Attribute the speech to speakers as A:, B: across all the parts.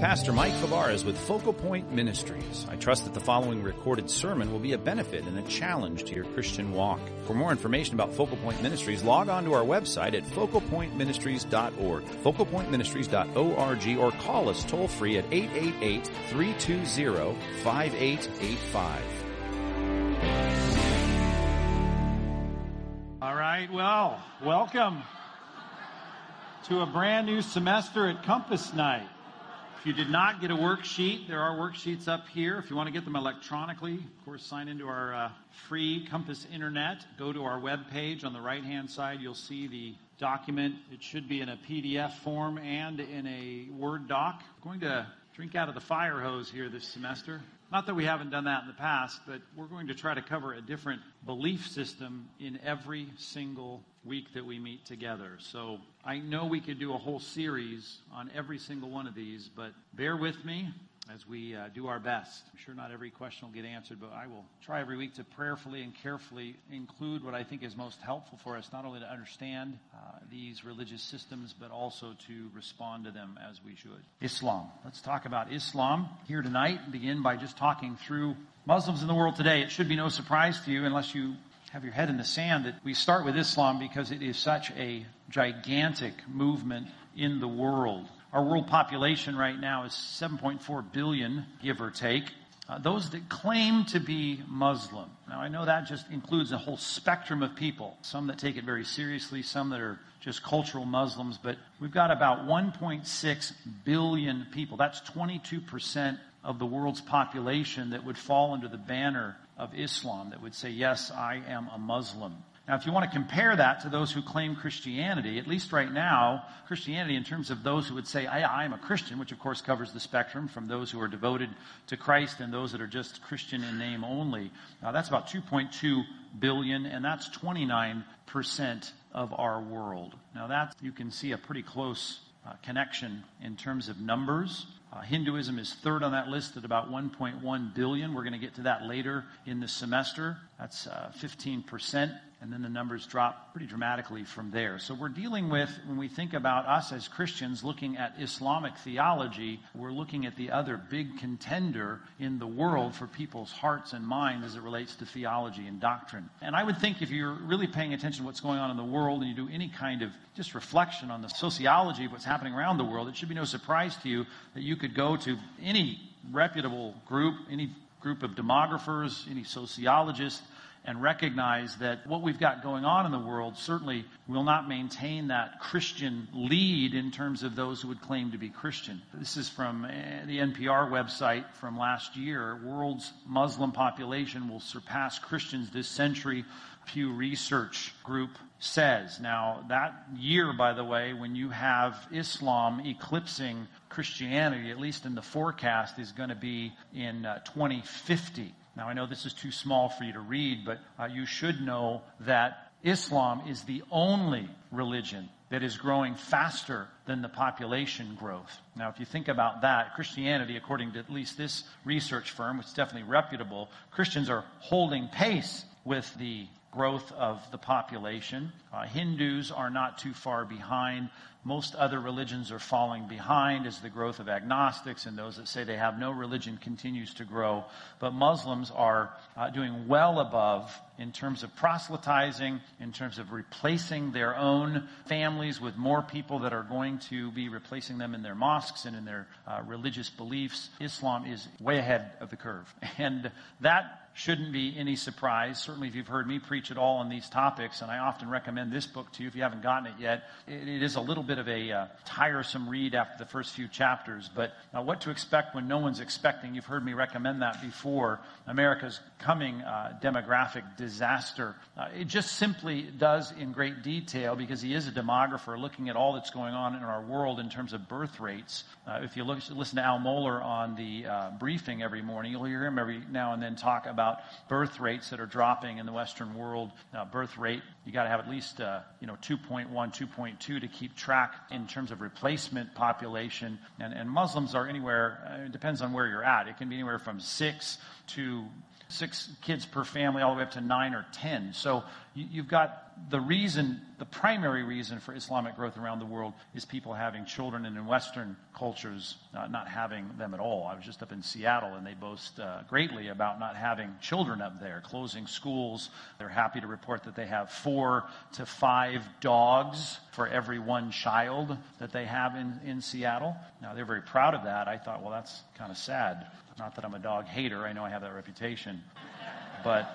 A: Pastor Mike Fabarez with Focal Point Ministries. I trust that the following recorded sermon will be a benefit and a challenge to your Christian walk. For more information about Focal Point Ministries, log on to our website at focalpointministries.org, focalpointministries.org, or call us toll free at 888-320-5885.
B: All right, well, welcome to a brand new semester at Compass Night. If you did not get a worksheet, there are worksheets up here. If you want to get them electronically, of course, sign into our uh, free Compass Internet. Go to our web page on the right hand side. You'll see the document. It should be in a PDF form and in a Word doc. I'm going to drink out of the fire hose here this semester. Not that we haven't done that in the past, but we're going to try to cover a different belief system in every single week that we meet together. So I know we could do a whole series on every single one of these, but bear with me as we uh, do our best. I'm sure not every question will get answered, but I will try every week to prayerfully and carefully include what I think is most helpful for us, not only to understand uh, these religious systems, but also to respond to them as we should. Islam. Let's talk about Islam here tonight. And begin by just talking through Muslims in the world today. It should be no surprise to you, unless you have your head in the sand, that we start with Islam because it is such a gigantic movement in the world. Our world population right now is 7.4 billion, give or take. Uh, those that claim to be Muslim. Now, I know that just includes a whole spectrum of people. Some that take it very seriously, some that are just cultural Muslims, but we've got about 1.6 billion people. That's 22% of the world's population that would fall under the banner of Islam, that would say, Yes, I am a Muslim. Now, if you want to compare that to those who claim Christianity, at least right now, Christianity, in terms of those who would say, I, am a Christian, which of course covers the spectrum from those who are devoted to Christ and those that are just Christian in name only. Now, that's about 2.2 billion, and that's 29% of our world. Now, that you can see a pretty close uh, connection in terms of numbers. Uh, Hinduism is third on that list at about 1.1 billion. We're going to get to that later in the semester. That's uh, 15% and then the numbers drop pretty dramatically from there. So we're dealing with, when we think about us as Christians looking at Islamic theology, we're looking at the other big contender in the world for people's hearts and minds as it relates to theology and doctrine. And I would think if you're really paying attention to what's going on in the world and you do any kind of just reflection on the sociology of what's happening around the world, it should be no surprise to you that you could go to any reputable group, any group of demographers, any sociologist, and recognize that what we've got going on in the world certainly will not maintain that Christian lead in terms of those who would claim to be Christian. This is from eh, the NPR website from last year. World's Muslim population will surpass Christians this century, Pew Research Group says. Now, that year, by the way, when you have Islam eclipsing Christianity, at least in the forecast, is going to be in uh, 2050. Now, I know this is too small for you to read, but uh, you should know that Islam is the only religion that is growing faster than the population growth. Now, if you think about that, Christianity, according to at least this research firm, which is definitely reputable, Christians are holding pace with the growth of the population. Uh, Hindus are not too far behind. Most other religions are falling behind as the growth of agnostics and those that say they have no religion continues to grow. But Muslims are uh, doing well above in terms of proselytizing, in terms of replacing their own families with more people that are going to be replacing them in their mosques and in their uh, religious beliefs. Islam is way ahead of the curve. And that shouldn't be any surprise. Certainly, if you've heard me preach at all on these topics, and I often recommend this book to you if you haven't gotten it yet, it, it is a little bit of a uh, tiresome read after the first few chapters. But uh, what to expect when no one's expecting, you've heard me recommend that before. America's coming uh, demographic disaster. Uh, it just simply does in great detail because he is a demographer looking at all that's going on in our world in terms of birth rates. Uh, if you look, listen to Al Mohler on the uh, briefing every morning, you'll hear him every now and then talk about birth rates that are dropping in the Western world. Birth rate, you got to have at least uh, you know 2.1, 2.2 to keep track in terms of replacement population. And, and Muslims are anywhere. Uh, it depends on where you're at. It can be anywhere from six to six kids per family all the way up to nine or ten. So you've got the reason, the primary reason for Islamic growth around the world is people having children, and in Western cultures, uh, not having them at all. I was just up in Seattle, and they boast uh, greatly about not having children up there, closing schools. They're happy to report that they have four to five dogs for every one child that they have in, in Seattle. Now, they're very proud of that. I thought, well, that's kind of sad. Not that I'm a dog hater, I know I have that reputation. But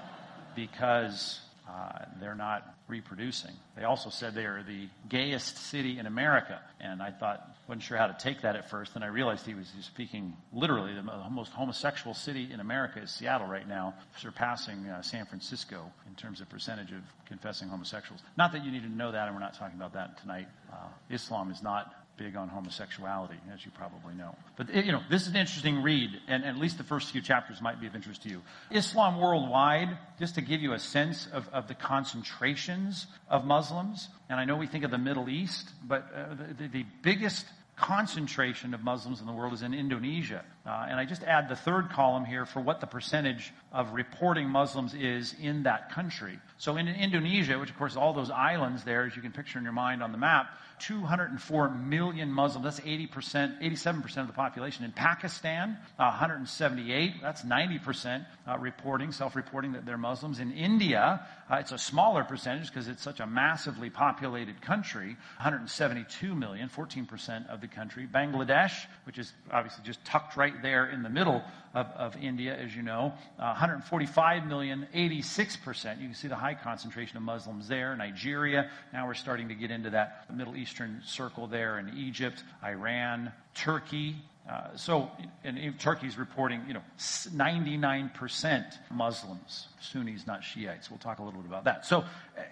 B: because uh, they're not reproducing. They also said they are the gayest city in America. And I thought, wasn't sure how to take that at first. Then I realized he was speaking literally. The most homosexual city in America is Seattle right now, surpassing uh, San Francisco in terms of percentage of confessing homosexuals. Not that you need to know that, and we're not talking about that tonight. Uh, Islam is not big on homosexuality, as you probably know. But, you know, this is an interesting read, and, at least the first few chapters might be of interest to you. Islam worldwide, just to give you a sense of, of the concentrations of Muslims, and I know we think of the Middle East, but uh, the, the biggest concentration of Muslims in the world is in Indonesia. Uh, and I just add the third column here for what the percentage of reporting Muslims is in that country. So in Indonesia, which of course all those islands there, as you can picture in your mind on the map, 204 million Muslims. That's 80%, 87% of the population. In Pakistan, uh, 178. That's 90% uh, reporting, self-reporting that they're Muslims. In India, uh, it's a smaller percentage because it's such a massively populated country. 172 million, 14% of the country. Bangladesh, which is obviously just tucked right there in the middle of, of India, as you know, 145 million, 86%. You can see the high concentration of Muslims there. Nigeria, now we're starting to get into that Middle Eastern circle there in Egypt, Iran, Turkey, uh, so, and Turkey's reporting, you know, 99% Muslims, Sunnis, not Shiites. We'll talk a little bit about that. So, uh,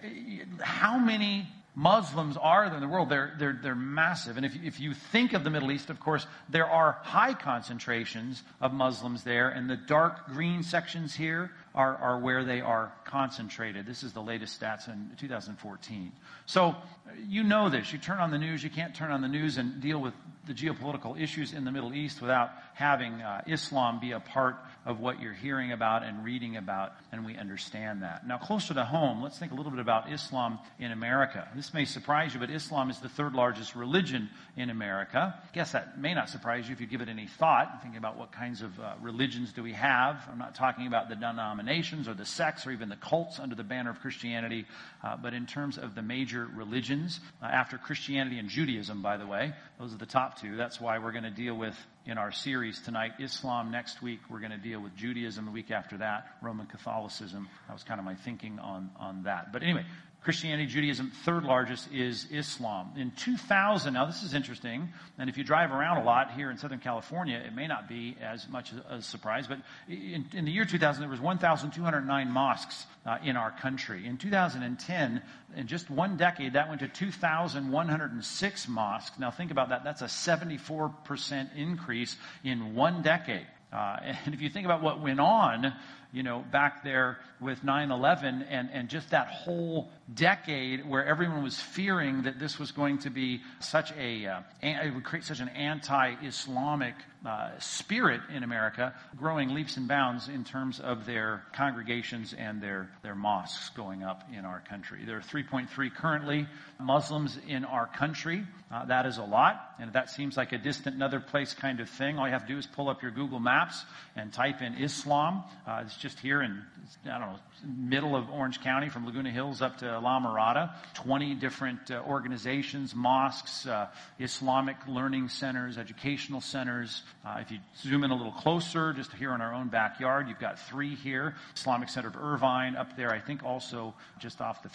B: how many Muslims are there in the world? They're, they're, they're massive. And if, if you think of the Middle East, of course, there are high concentrations of Muslims there, and the dark green sections here are, are where they are concentrated. This is the latest stats in 2014. So you know this. You turn on the news, you can't turn on the news and deal with the geopolitical issues in the Middle East without having uh, Islam be a part of what you're hearing about and reading about, and we understand that. Now, closer to home, let's think a little bit about Islam in America. This may surprise you, but Islam is the third largest religion in America. I guess that may not surprise you if you give it any thought, thinking about what kinds of uh, religions do we have. I'm not talking about the denominations or the sects or even the cults under the banner of Christianity, uh, but in terms of the major religions, uh, after Christianity and Judaism, by the way, those are the top two. That's why we're going to deal with in our series tonight Islam next week. We're going to deal with Judaism the week after that, Roman Catholicism. That was kind of my thinking on, on that. But anyway, Christianity, Judaism, third largest is Islam. In 2000, now this is interesting, and if you drive around a lot here in Southern California, it may not be as much a, surprise, but in, in, the year 2000, there was 1,209 mosques uh, in our country. In 2010, in just one decade, that went to 2,106 mosques. Now think about that. That's a 74% increase in one decade. Uh, and if you think about what went on you know, back there with 9-11 and, and just that whole decade where everyone was fearing that this was going to be such a, uh, it would create such an anti-Islamic uh, spirit in America, growing leaps and bounds in terms of their congregations and their, their mosques going up in our country. There are 3.3 currently Muslims in our country. Uh, that is a lot, and that seems like a distant another place kind of thing. All you have to do is pull up your Google Maps and type in Islam. Uh, it's just here in, I don't know, middle of Orange County from Laguna Hills up to La Mirada. 20 different uh, organizations, mosques, uh, Islamic learning centers, educational centers. Uh, if you zoom in a little closer, just here in our own backyard, you've got three here. Islamic Center of Irvine up there, I think also just off the,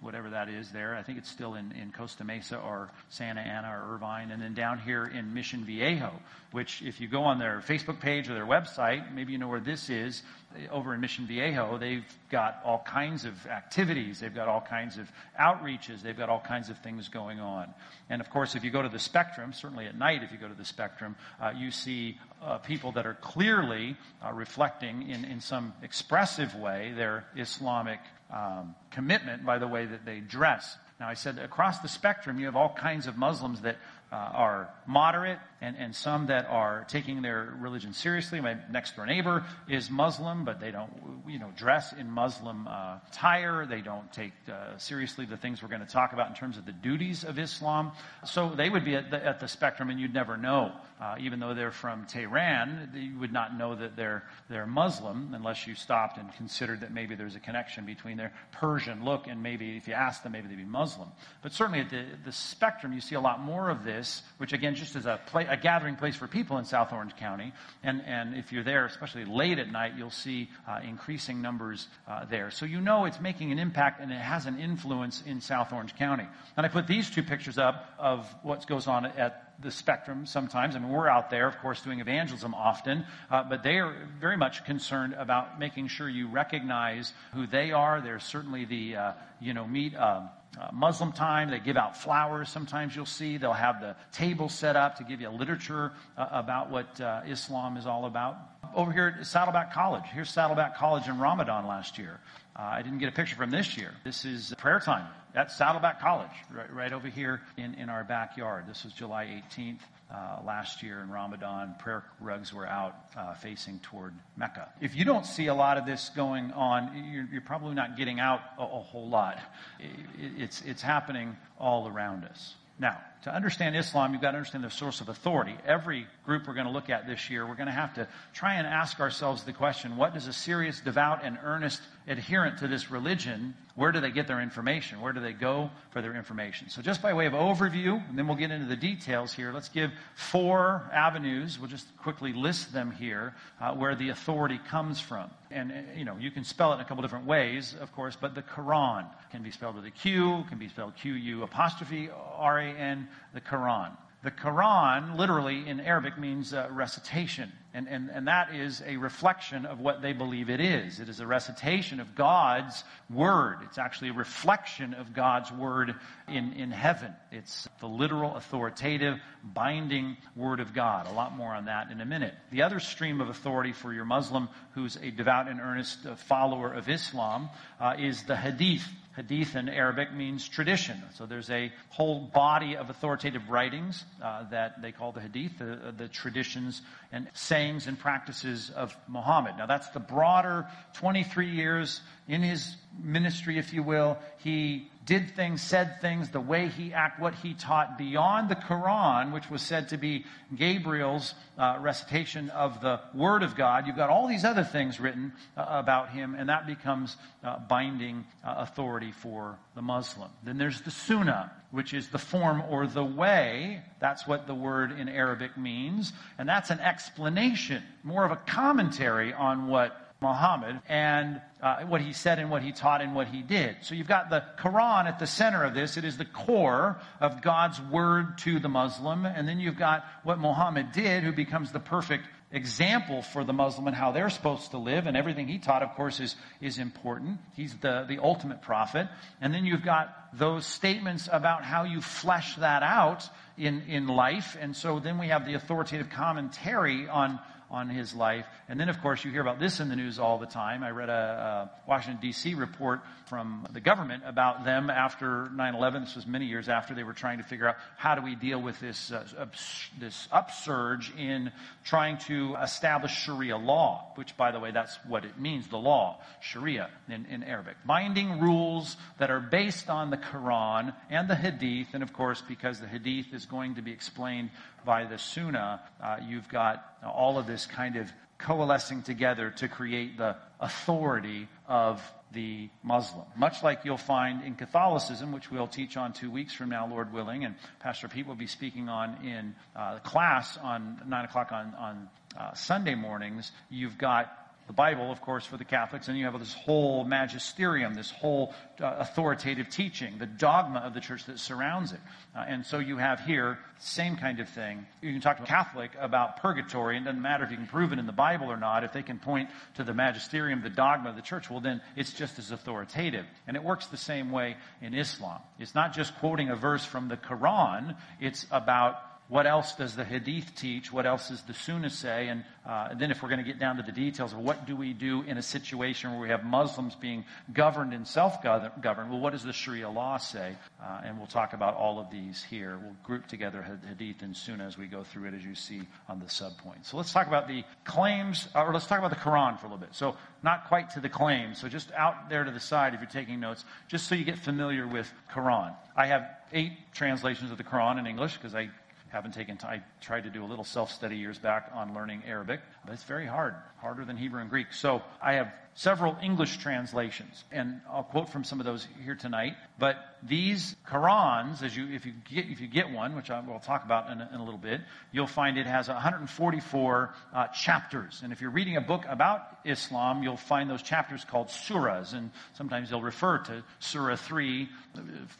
B: whatever that is there. I think it's still in, in Costa Mesa or Santa Ana or Irvine. And then down here in Mission Viejo, which if you go on their Facebook page or their website, maybe you know where this is over in Mission Viejo, they've got all kinds of activities. They've got all kinds of outreaches. They've got all kinds of things going on. And of course, if you go to the spectrum, certainly at night, if you go to the spectrum, uh, you see uh, people that are clearly uh, reflecting in, in some expressive way their Islamic um, commitment by the way that they dress. Now, I said across the spectrum, you have all kinds of Muslims that
A: uh, are moderate and, and some that are taking their religion seriously. My next door neighbor is Muslim, but they don't, you know, dress in Muslim uh, attire. They don't take uh, seriously the things we're going to talk about in terms of the duties of Islam. So they would be at the, at the spectrum, and you'd never know. Uh, even though they're from Tehran, you would not know that they're they're Muslim unless you stopped and considered that maybe there's a connection between their Persian look and maybe if you ask them, maybe they'd be Muslim. But certainly at the, the spectrum, you see a lot more of this, which again, just as a, play, a gathering place for people in South Orange County. And, and if you're there, especially late at night, you'll see uh, increasing numbers uh, there. So you know it's making an impact and it has an influence in South Orange County. And I put these two pictures up of what goes on at the spectrum sometimes. I mean, we're out there, of course, doing evangelism often, uh, but they are very much concerned about making sure you recognize who they are. They're certainly the, uh, you know, meet. Um, uh, Muslim time. They give out flowers. Sometimes you'll see they'll have the table set up to give you literature uh, about what uh, Islam is all about. Over here at Saddleback College. Here's Saddleback College in Ramadan last year. Uh, I didn't get a picture from this year. This is prayer time at Saddleback College, right, right over here in, in our backyard. This was July 18th. Uh, last year in Ramadan, prayer rugs were out uh, facing toward Mecca. If you don't see a lot of this going on, you're, you're probably not getting out a, a whole lot. It, it's, it's happening all around us. Now, to understand Islam, you've got to understand the source of authority. Every group we're going to look at this year, we're going to have to try and ask ourselves the question what does a serious, devout, and earnest adherent to this religion, where do they get their information? Where do they go for their information? So, just by way of overview, and then we'll get into the details here, let's give four avenues. We'll just quickly list them here uh, where the authority comes from. And, uh, you know, you can spell it in a couple different ways, of course, but the Quran can be spelled with a Q, can be spelled Q U apostrophe R A N the Quran. The Quran, literally in Arabic, means uh, recitation. And, and, and that is a reflection of what they believe it is. It is a recitation of God's word. It's actually a reflection of God's word in, in heaven. It's the literal, authoritative, binding word of God. A lot more on that in a minute. The other stream of authority for your Muslim who's a devout and earnest uh, follower of Islam uh, is the Hadith. Hadith in Arabic means tradition. So there's a whole body of authoritative writings uh, that they call the Hadith, the, the, traditions and sayings and practices of Muhammad. Now that's the broader 23 years in his ministry, if you will. He did things, said things, the way he acted, what he taught beyond the Quran, which was said to be Gabriel's uh, recitation of the Word of God. You've got all these other things written uh, about him, and that becomes uh, binding uh, authority for the Muslim. Then there's the Sunnah, which is the form or the way. That's what the word in Arabic means. And that's an explanation, more of a commentary on what Muhammad and uh, what he said and what he taught and what he did. So you've got the Quran at the center of this. It is the core of God's word to the Muslim. And then you've got what Muhammad did, who becomes the perfect example for the Muslim and how they're supposed to live. And everything he taught, of course, is, is important. He's the, the ultimate prophet. And then you've got those statements about how you flesh that out in, in life. And so then we have the authoritative commentary on on his life. And then, of course, you hear about this in the news all the time. I read a, a Washington, D.C. report from the government about them after 9 11. This was many years after they were trying to figure out how do we deal with this, uh, ups, this upsurge in trying to establish Sharia law, which, by the way, that's what it means the law, Sharia in, in Arabic. Binding rules that are based on the Quran and the Hadith. And, of course, because the Hadith is going to be explained by the Sunnah, uh, you've got all of this kind of coalescing together to create the authority of the Muslim. Much like you'll find in Catholicism, which we'll teach on two weeks from now, Lord willing, and Pastor Pete will be speaking on in uh, class on 9 o'clock on, on uh, Sunday mornings. You've got the Bible, of course, for the Catholics, and you have this whole magisterium, this whole uh, authoritative teaching, the dogma of the church that surrounds it. Uh, and so you have here, the same kind of thing. You can talk to a Catholic about purgatory, and it doesn't matter if you can prove it in the Bible or not. If they can point to the magisterium, the dogma of the church, well, then it's just as authoritative. And it works the same way in Islam. It's not just quoting a verse from the Quran, it's about
B: what else does the Hadith teach? What else does the Sunnah say? And, uh, and then if we're going to get down to the details of what do we do in a situation where we have Muslims being governed and self-governed, well, what does the Sharia law say? Uh, and we'll talk about all of these here. We'll group together Hadith and Sunnah as we go through it, as you see on the subpoint. So let's talk about the claims, or let's talk about the Quran for a little bit. So not quite to the claims. So just out there to the side if you're taking notes, just so you get familiar with Quran. I have eight translations of the Quran in English because I haven't taken time. I tried to do a little self-study years back on learning Arabic, but it's very hard, harder than Hebrew and Greek. So I have several English translations, and I'll quote from some of those here tonight. But these Qurans, as you, if you get, if you get one, which I will talk about in a, in a little bit, you'll find it has 144 uh, chapters. And if you're reading a book about Islam, you'll find those chapters called surahs, and sometimes they'll refer to Surah 3,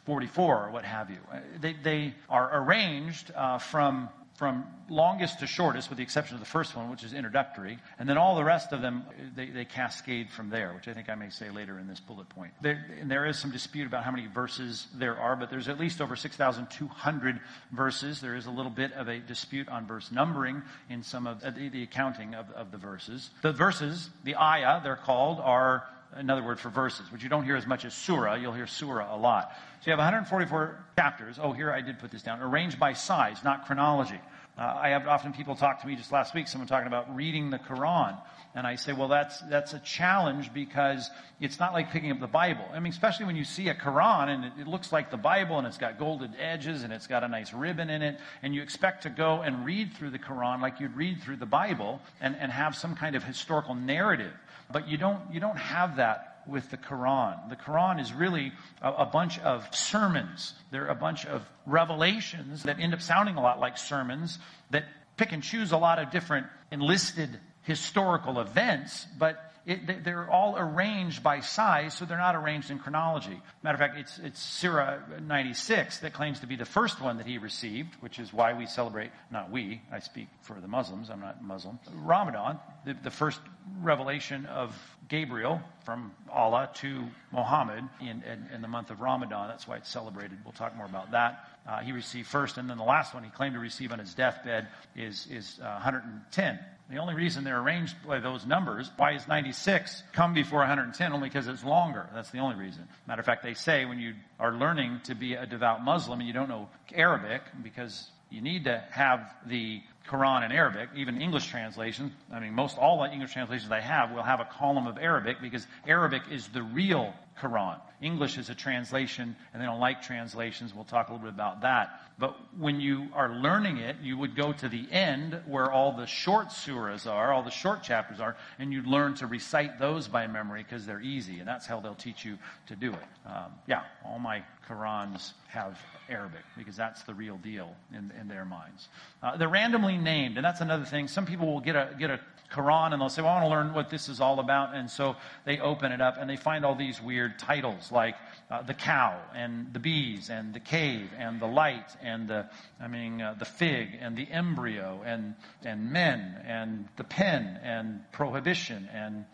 B: 44, or what have you. They, they are arranged uh, from from longest to shortest, with the exception of the first one, which is introductory, and then all the rest of them, they, they cascade from there, which I think I may say later in this bullet point. There, and there is some dispute about how many verses there are, but there's at least over 6,200 verses. There is a little bit of a dispute on verse numbering in some of uh, the, the accounting of, of the verses. The verses, the ayah, they're called, are another word for verses, which you don't hear as much as surah. You'll hear surah a lot. So you have 144 chapters. Oh, here I did put this down. Arranged by size, not chronology. Uh, I have often people talk to me just last week, someone talking about reading the Quran. And I say, well, that's, that's a challenge because it's not like picking up the Bible. I mean, especially when you see a Quran and it, it looks like the Bible and it's got golden edges and it's got a nice ribbon in it. And you expect to go and read through the Quran like you'd read through the Bible and, and have some kind of historical narrative. But you don't, you don't have that with the Quran. The Quran is really a, a, bunch of sermons. They're a bunch of revelations that end up sounding a lot like sermons that pick and choose a lot of different enlisted historical events, but it, they're all arranged by size, so they're not arranged in chronology. Matter of fact, it's, it's Surah 96 that claims to be the first one that he received, which is why we celebrate, not we, I speak for the Muslims, I'm not Muslim, Ramadan, the, the first revelation of Gabriel from Allah to Muhammad in, in, in, the month of Ramadan. That's why it's celebrated. We'll talk more about that. Uh, he received first, and then the last one he claimed to receive on his deathbed is, is uh, 110. The only reason they're arranged by those numbers, why is 96 come before 110? Only because it's longer. That's the only reason. Matter of fact, they say when you are learning to be a devout Muslim and you don't know Arabic, because you need to have the Quran in Arabic, even English translations. I mean, most all the English translations I have will have a column of Arabic because Arabic is the real Quran. English is a translation, and they don't like translations. We'll talk a little bit about that. But when you are learning it, you would go to the end where all the short surahs are, all the short chapters are, and you'd learn to recite those by memory because they're easy, and that's how they'll teach you to do it. Um, yeah, all my Qurans have Arabic because that's the real deal in, in their minds. Uh, they're randomly named, and that's another thing. Some people will get a get a Quran and they'll say, well, I want to learn what this is all about. And so they open it up and they find all these weird titles like uh, the cow and the bees and the cave and the light and the, I mean, uh, the fig and the embryo and, and men and the pen and prohibition and,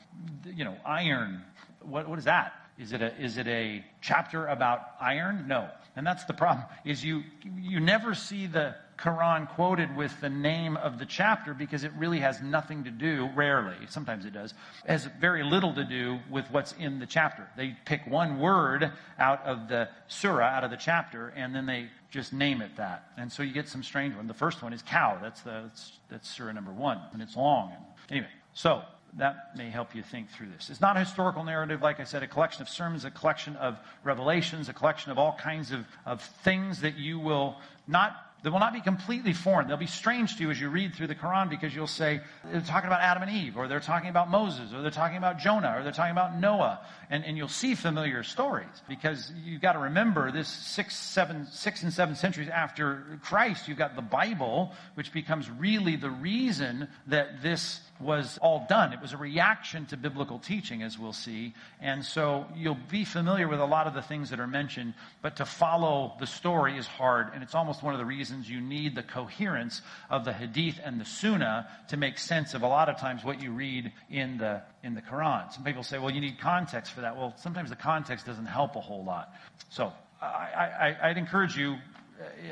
B: you know, iron. What, what is that? Is it a, is it a chapter about iron? No. And that's the problem is you, you never see the, Quran quoted with the name of the chapter because it really has nothing to do, rarely, sometimes it does, has very little to do with what's in the chapter. They pick one word out of the surah, out of the chapter, and then they just name it that. And so you get some strange one. The first one is cow. That's the that's, that's surah number one, and it's long. Anyway, so that may help you think through this. It's not a historical narrative, like I said, a collection of sermons, a collection of revelations, a collection of all kinds of, of things that you will not that will not be completely foreign. They'll be strange to you as you read through the Quran because you'll say, they're talking about Adam and Eve, or they're talking about Moses, or they're talking about Jonah, or they're talking about Noah. And, and you'll see familiar stories because you've got to remember this six, seven, six and seven centuries after Christ, you've got the Bible, which becomes really the reason that this was all done. It was a reaction to biblical teaching, as we'll see. And so you'll be familiar with a lot of the things that are mentioned, but to follow the story is hard. And it's almost one of the reasons you need the coherence of the Hadith and the Sunnah to make sense of a lot of times what you read in the, in the Quran. Some people say, well, you need context for that. Well, sometimes the context doesn't help a whole lot. So I, I, I'd encourage you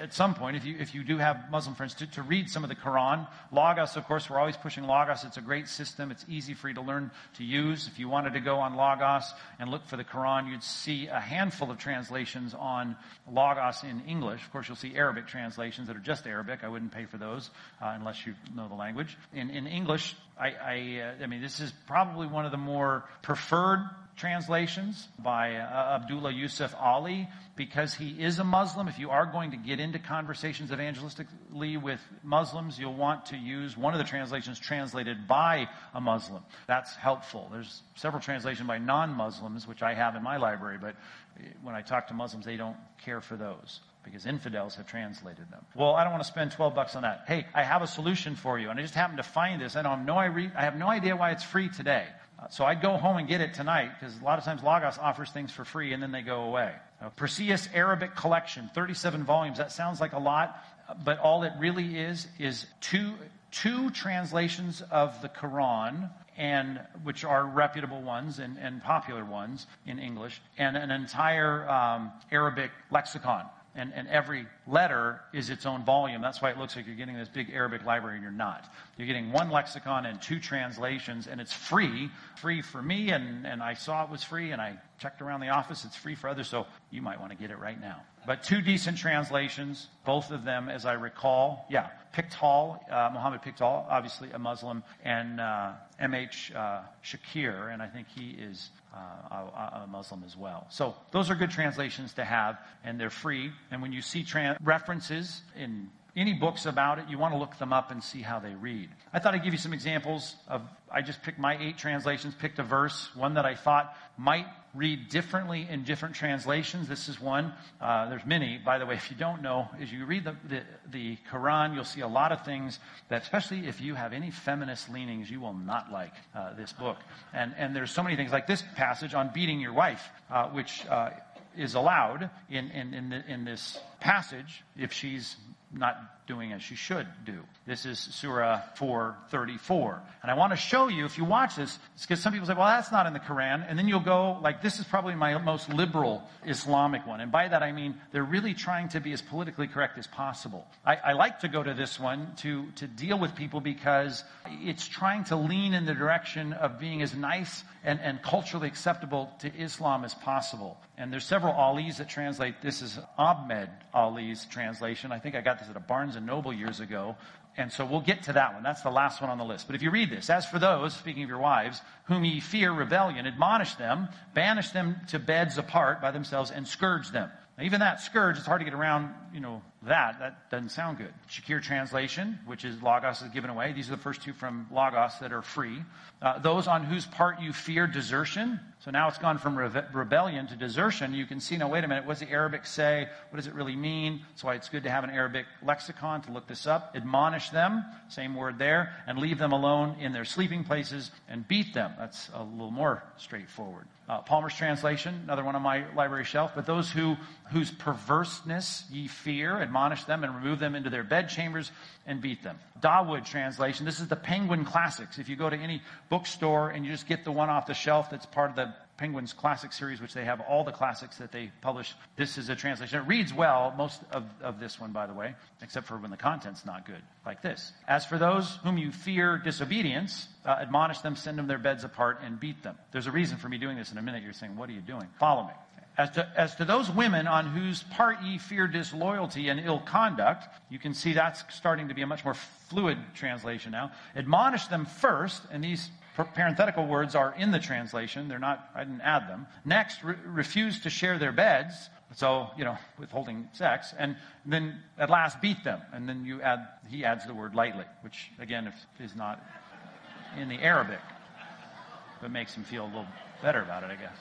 B: at some point, if you, if you do have Muslim friends, to, to read some of the Quran. Logos, of course, we're always pushing Logos. It's a great system. It's easy for you to learn to use. If you wanted to go on Logos and look for the Quran, you'd see a handful of translations on Logos in English. Of course, you'll see Arabic translations that are just Arabic. I wouldn't pay for those uh, unless you know the language. In, in English, I, I, uh, I mean, this is probably one of the more preferred translations by uh, Abdullah Yusuf Ali because he is a Muslim. If you are going to get into conversations evangelistically with Muslims, you'll want to use one of the translations translated by a Muslim. That's helpful. There's several translations by non-Muslims, which I have in my library, but when I talk to Muslims, they don't care for those because infidels have translated them. Well, I don't want to spend 12 bucks on that. Hey, I have a solution for you. And I just happened to find this. I, don't have, no, I have no idea why it's free today. So I'd go home and get it tonight because a lot of times Logos offers things for free and then they go away. Uh, Perseus Arabic Collection, 37 volumes. That sounds like a lot, but all it really is is two, two translations of the Quran and which are reputable ones and, and popular ones in English, and an entire um, Arabic lexicon and, and every letter is its own volume. That's why it looks like you're getting this big Arabic library and you're not. You're getting one lexicon and two translations, and it's free. Free for me, and, and I saw it was free, and I checked around the office. It's free for others, so you might want to get it right now. But two decent translations, both of them, as I recall. Yeah, Pickthall, uh, Muhammad Pickthall, obviously a Muslim, and uh, M.H. Uh, Shakir, and I think he is uh, a, a, Muslim as well. So those are good translations to have, and they're free. And when you see references in any books about it, you want to look them up and see how they read. I thought I'd give you some examples of, I just picked my eight translations, picked a verse, one that I thought might read differently in different translations. This is one. Uh, there's many, by the way, if you don't know, as you read the, the, the, Quran, you'll see a lot of things that, especially if you have any feminist leanings, you will not like uh, this book. And, and there's so many things like this passage on beating your wife, uh, which uh, is allowed in, in, in, the, in this passage if she's not doing as she should do. This is Surah 434. And I want to show you, if you watch this, because some people say, well, that's not in the Quran. And then you'll go, like, this is probably my most liberal Islamic one. And by that I mean they're really trying to be as politically correct as possible. I, I like to go to this one to, to deal with people because it's trying to lean in the direction of being as nice and, and culturally acceptable to Islam as possible. And there's several Ali's that translate. This is Ahmed Ali's translation. I think I got this at a Barnes and Noble years ago. And so we'll get to that one. That's the last one on the list. But if you read this, as for those, speaking of your wives, whom ye fear rebellion, admonish them, banish them to beds apart by themselves, and scourge them. Now, even that scourge, it's hard to get around, you know, that. That doesn't sound good. Shakir translation, which is Logos is given away. These are the first two from Logos that are free. Uh, those on whose part you fear desertion. So now it's gone from rebellion to desertion. You can see, now wait a minute, what does the Arabic say? What does it really mean? That's why it's good to have an Arabic lexicon to look this up. Admonish them, same word there, and leave them alone in their sleeping places and beat them. That's a little more straightforward. Uh, Palmer's translation, another one on my library shelf. But those who whose perverseness ye fear, admonish them and remove them into their bedchambers and beat them. Dawood translation. This is the Penguin Classics. If you go to any bookstore and you just get the one off the shelf that's part of the Penguin's Classic series, which they have all the classics that they publish. This is a translation. It reads well, most of, of this one, by the way, except for when the content's not good, like this. As for those whom you fear disobedience, uh, admonish them, send them their beds apart, and beat them. There's a reason for me doing this in a minute. You're saying, what are you doing? Follow me. As to, as to those women on whose part ye fear disloyalty and ill conduct, you can see that's starting to be a much more fluid translation now. Admonish them first, and these parenthetical words are in the translation. They're not, I didn't add them. Next, re- refuse to share their beds. So, you know, withholding sex. And then at last beat them. And then you add, he adds the word lightly, which again is not in the Arabic, but makes him feel a little better about it, I guess.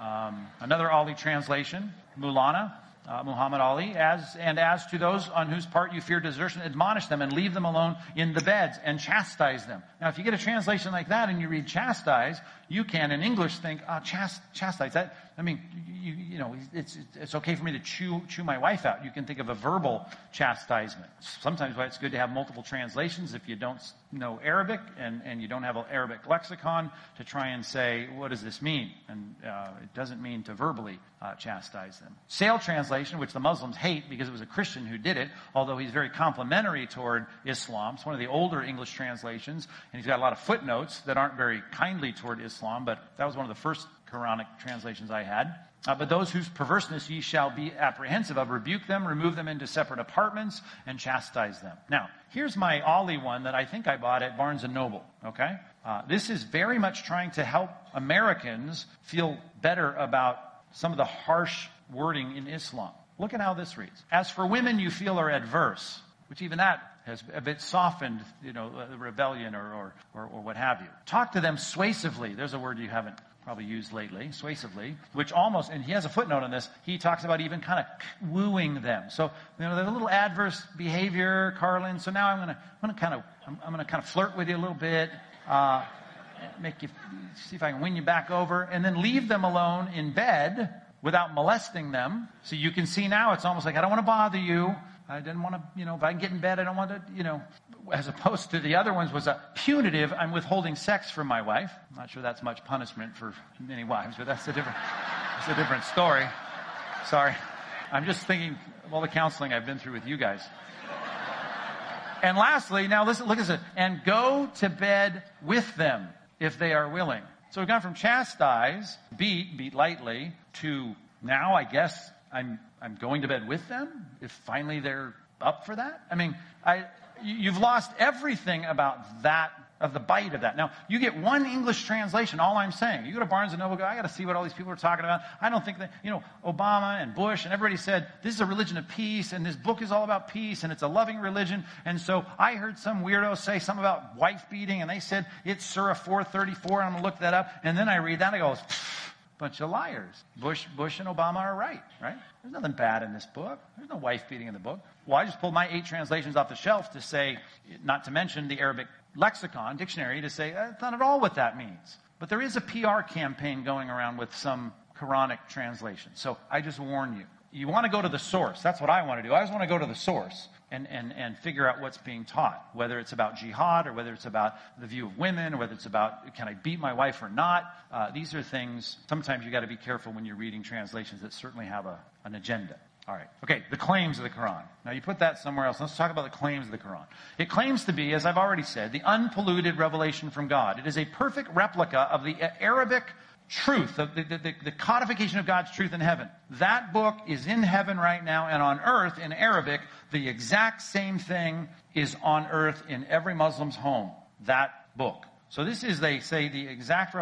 B: Um, another Ali translation, Maulana, uh, Muhammad Ali, as, and as to those on whose part you fear desertion, admonish them and leave them alone in the beds and chastise them. Now, if you get a translation like that and you read chastise, you can in English think, oh, chast- chastise. That,
A: I mean, you, you know, it's, it's okay for me to chew, chew my wife out. You can think of a verbal chastisement. Sometimes why it's good to have multiple translations if you don't know Arabic and, and you don't have an Arabic lexicon to try and say, what does this mean? And uh, it doesn't mean to verbally uh, chastise them. Sale translation, which the Muslims hate because it was a Christian who did it, although he's very complimentary toward Islam. It's one of the older English translations, and he's got a lot of footnotes that aren't very kindly toward Islam, but that was one of the first Quranic translations I had. Uh, but those whose perverseness ye shall be apprehensive of, rebuke them, remove them into separate apartments, and chastise them. Now, here's my Ali one that I think I bought at Barnes and Noble. Okay, uh, this is very much trying to help Americans feel better about some of the harsh wording in Islam. Look at how this reads: As for women you feel are adverse, which even that has a bit softened, you know, rebellion or, or, or, or what have you. Talk to them suasively. There's a word you haven't probably used lately, suasively, which almost, and he has a footnote on this, he talks about even kind of wooing them. So, you know, there's a little adverse behavior, Carlin. So now I'm going to, I'm going to kind of, I'm, I'm going to kind of flirt with you a little bit, uh, make you, see if I can win you back over, and then leave them alone in bed without molesting them. So you can see now it's almost like, I don't want to bother you. I didn't want to, you know, if I can get in bed, I don't want to, you know, as opposed to the other ones was a punitive, I'm withholding sex from my wife. I'm not sure that's much punishment for many wives, but that's a different, that's a different story. Sorry. I'm just thinking of all the counseling I've been through with you guys. And lastly, now listen, look at this, and go to bed with them if they are willing. So we've gone from chastise, beat, beat lightly, to now I guess I'm I'm going to bed with them if finally they're up for that? I mean, I, you've lost everything about that, of the bite of that. Now, you get one English translation, all I'm saying. You go to Barnes & Noble, go, I got to see what all these people are talking about. I don't think that, you know, Obama and Bush and everybody said, this is a religion of peace and this book is all about peace and it's a loving religion. And so I heard some weirdo say something about wife beating and they said it's Surah 434. I'm going to look that up. And then I read that and I go, bunch of liars. Bush, Bush and Obama are right, right? There's nothing bad in this book. There's no wife beating in the book. Well, I just pulled my eight translations off the shelf to say, not to mention the Arabic lexicon, dictionary, to say, eh, that's not at all what that means. But there is a PR campaign going around with some Quranic translations. So I just warn you. You want to go to the source. That's what I want to do. I just want to go to the source and, and, and figure out what's being taught, whether it's about jihad or whether it's about the view of women or whether it's about can I beat my wife or not. Uh, these are things, sometimes you got to be careful when you're reading translations that certainly have a, an agenda. All right. Okay, the claims of the Quran. Now you put that somewhere else. Let's talk about the claims of the Quran. It claims to be, as I've already said, the unpolluted revelation from God. It is a perfect replica of the Arabic truth, the, the, the, codification of God's truth in heaven. That book is in heaven right now, and on earth in Arabic, the exact same thing is on earth in every Muslim's home. That book. So this is, they say, the exact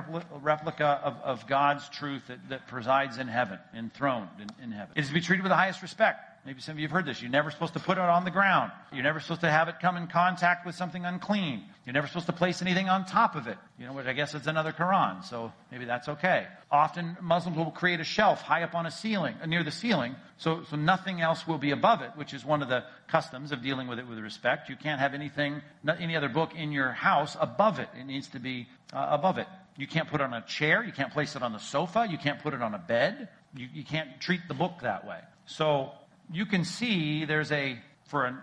A: replica of, of God's truth that, that, presides in heaven, enthroned in, in heaven. It is to be treated with the highest respect. Maybe some of you have heard this. You're never supposed to put it on the ground. You're never supposed to have it come in contact with something unclean. You're never supposed to place anything on top of it. You know, which I guess is another Quran, so maybe that's okay. Often Muslims will create a shelf high up on a ceiling, uh, near the ceiling, so, so nothing else will be above it, which is one of the customs of dealing with it with respect. You can't have anything, any other book in your house above it. It needs to be uh, above it. You can't put it on a chair. You can't place it on the sofa. You can't put it on a bed. You, you can't treat the book that way. So you can see there's a, for an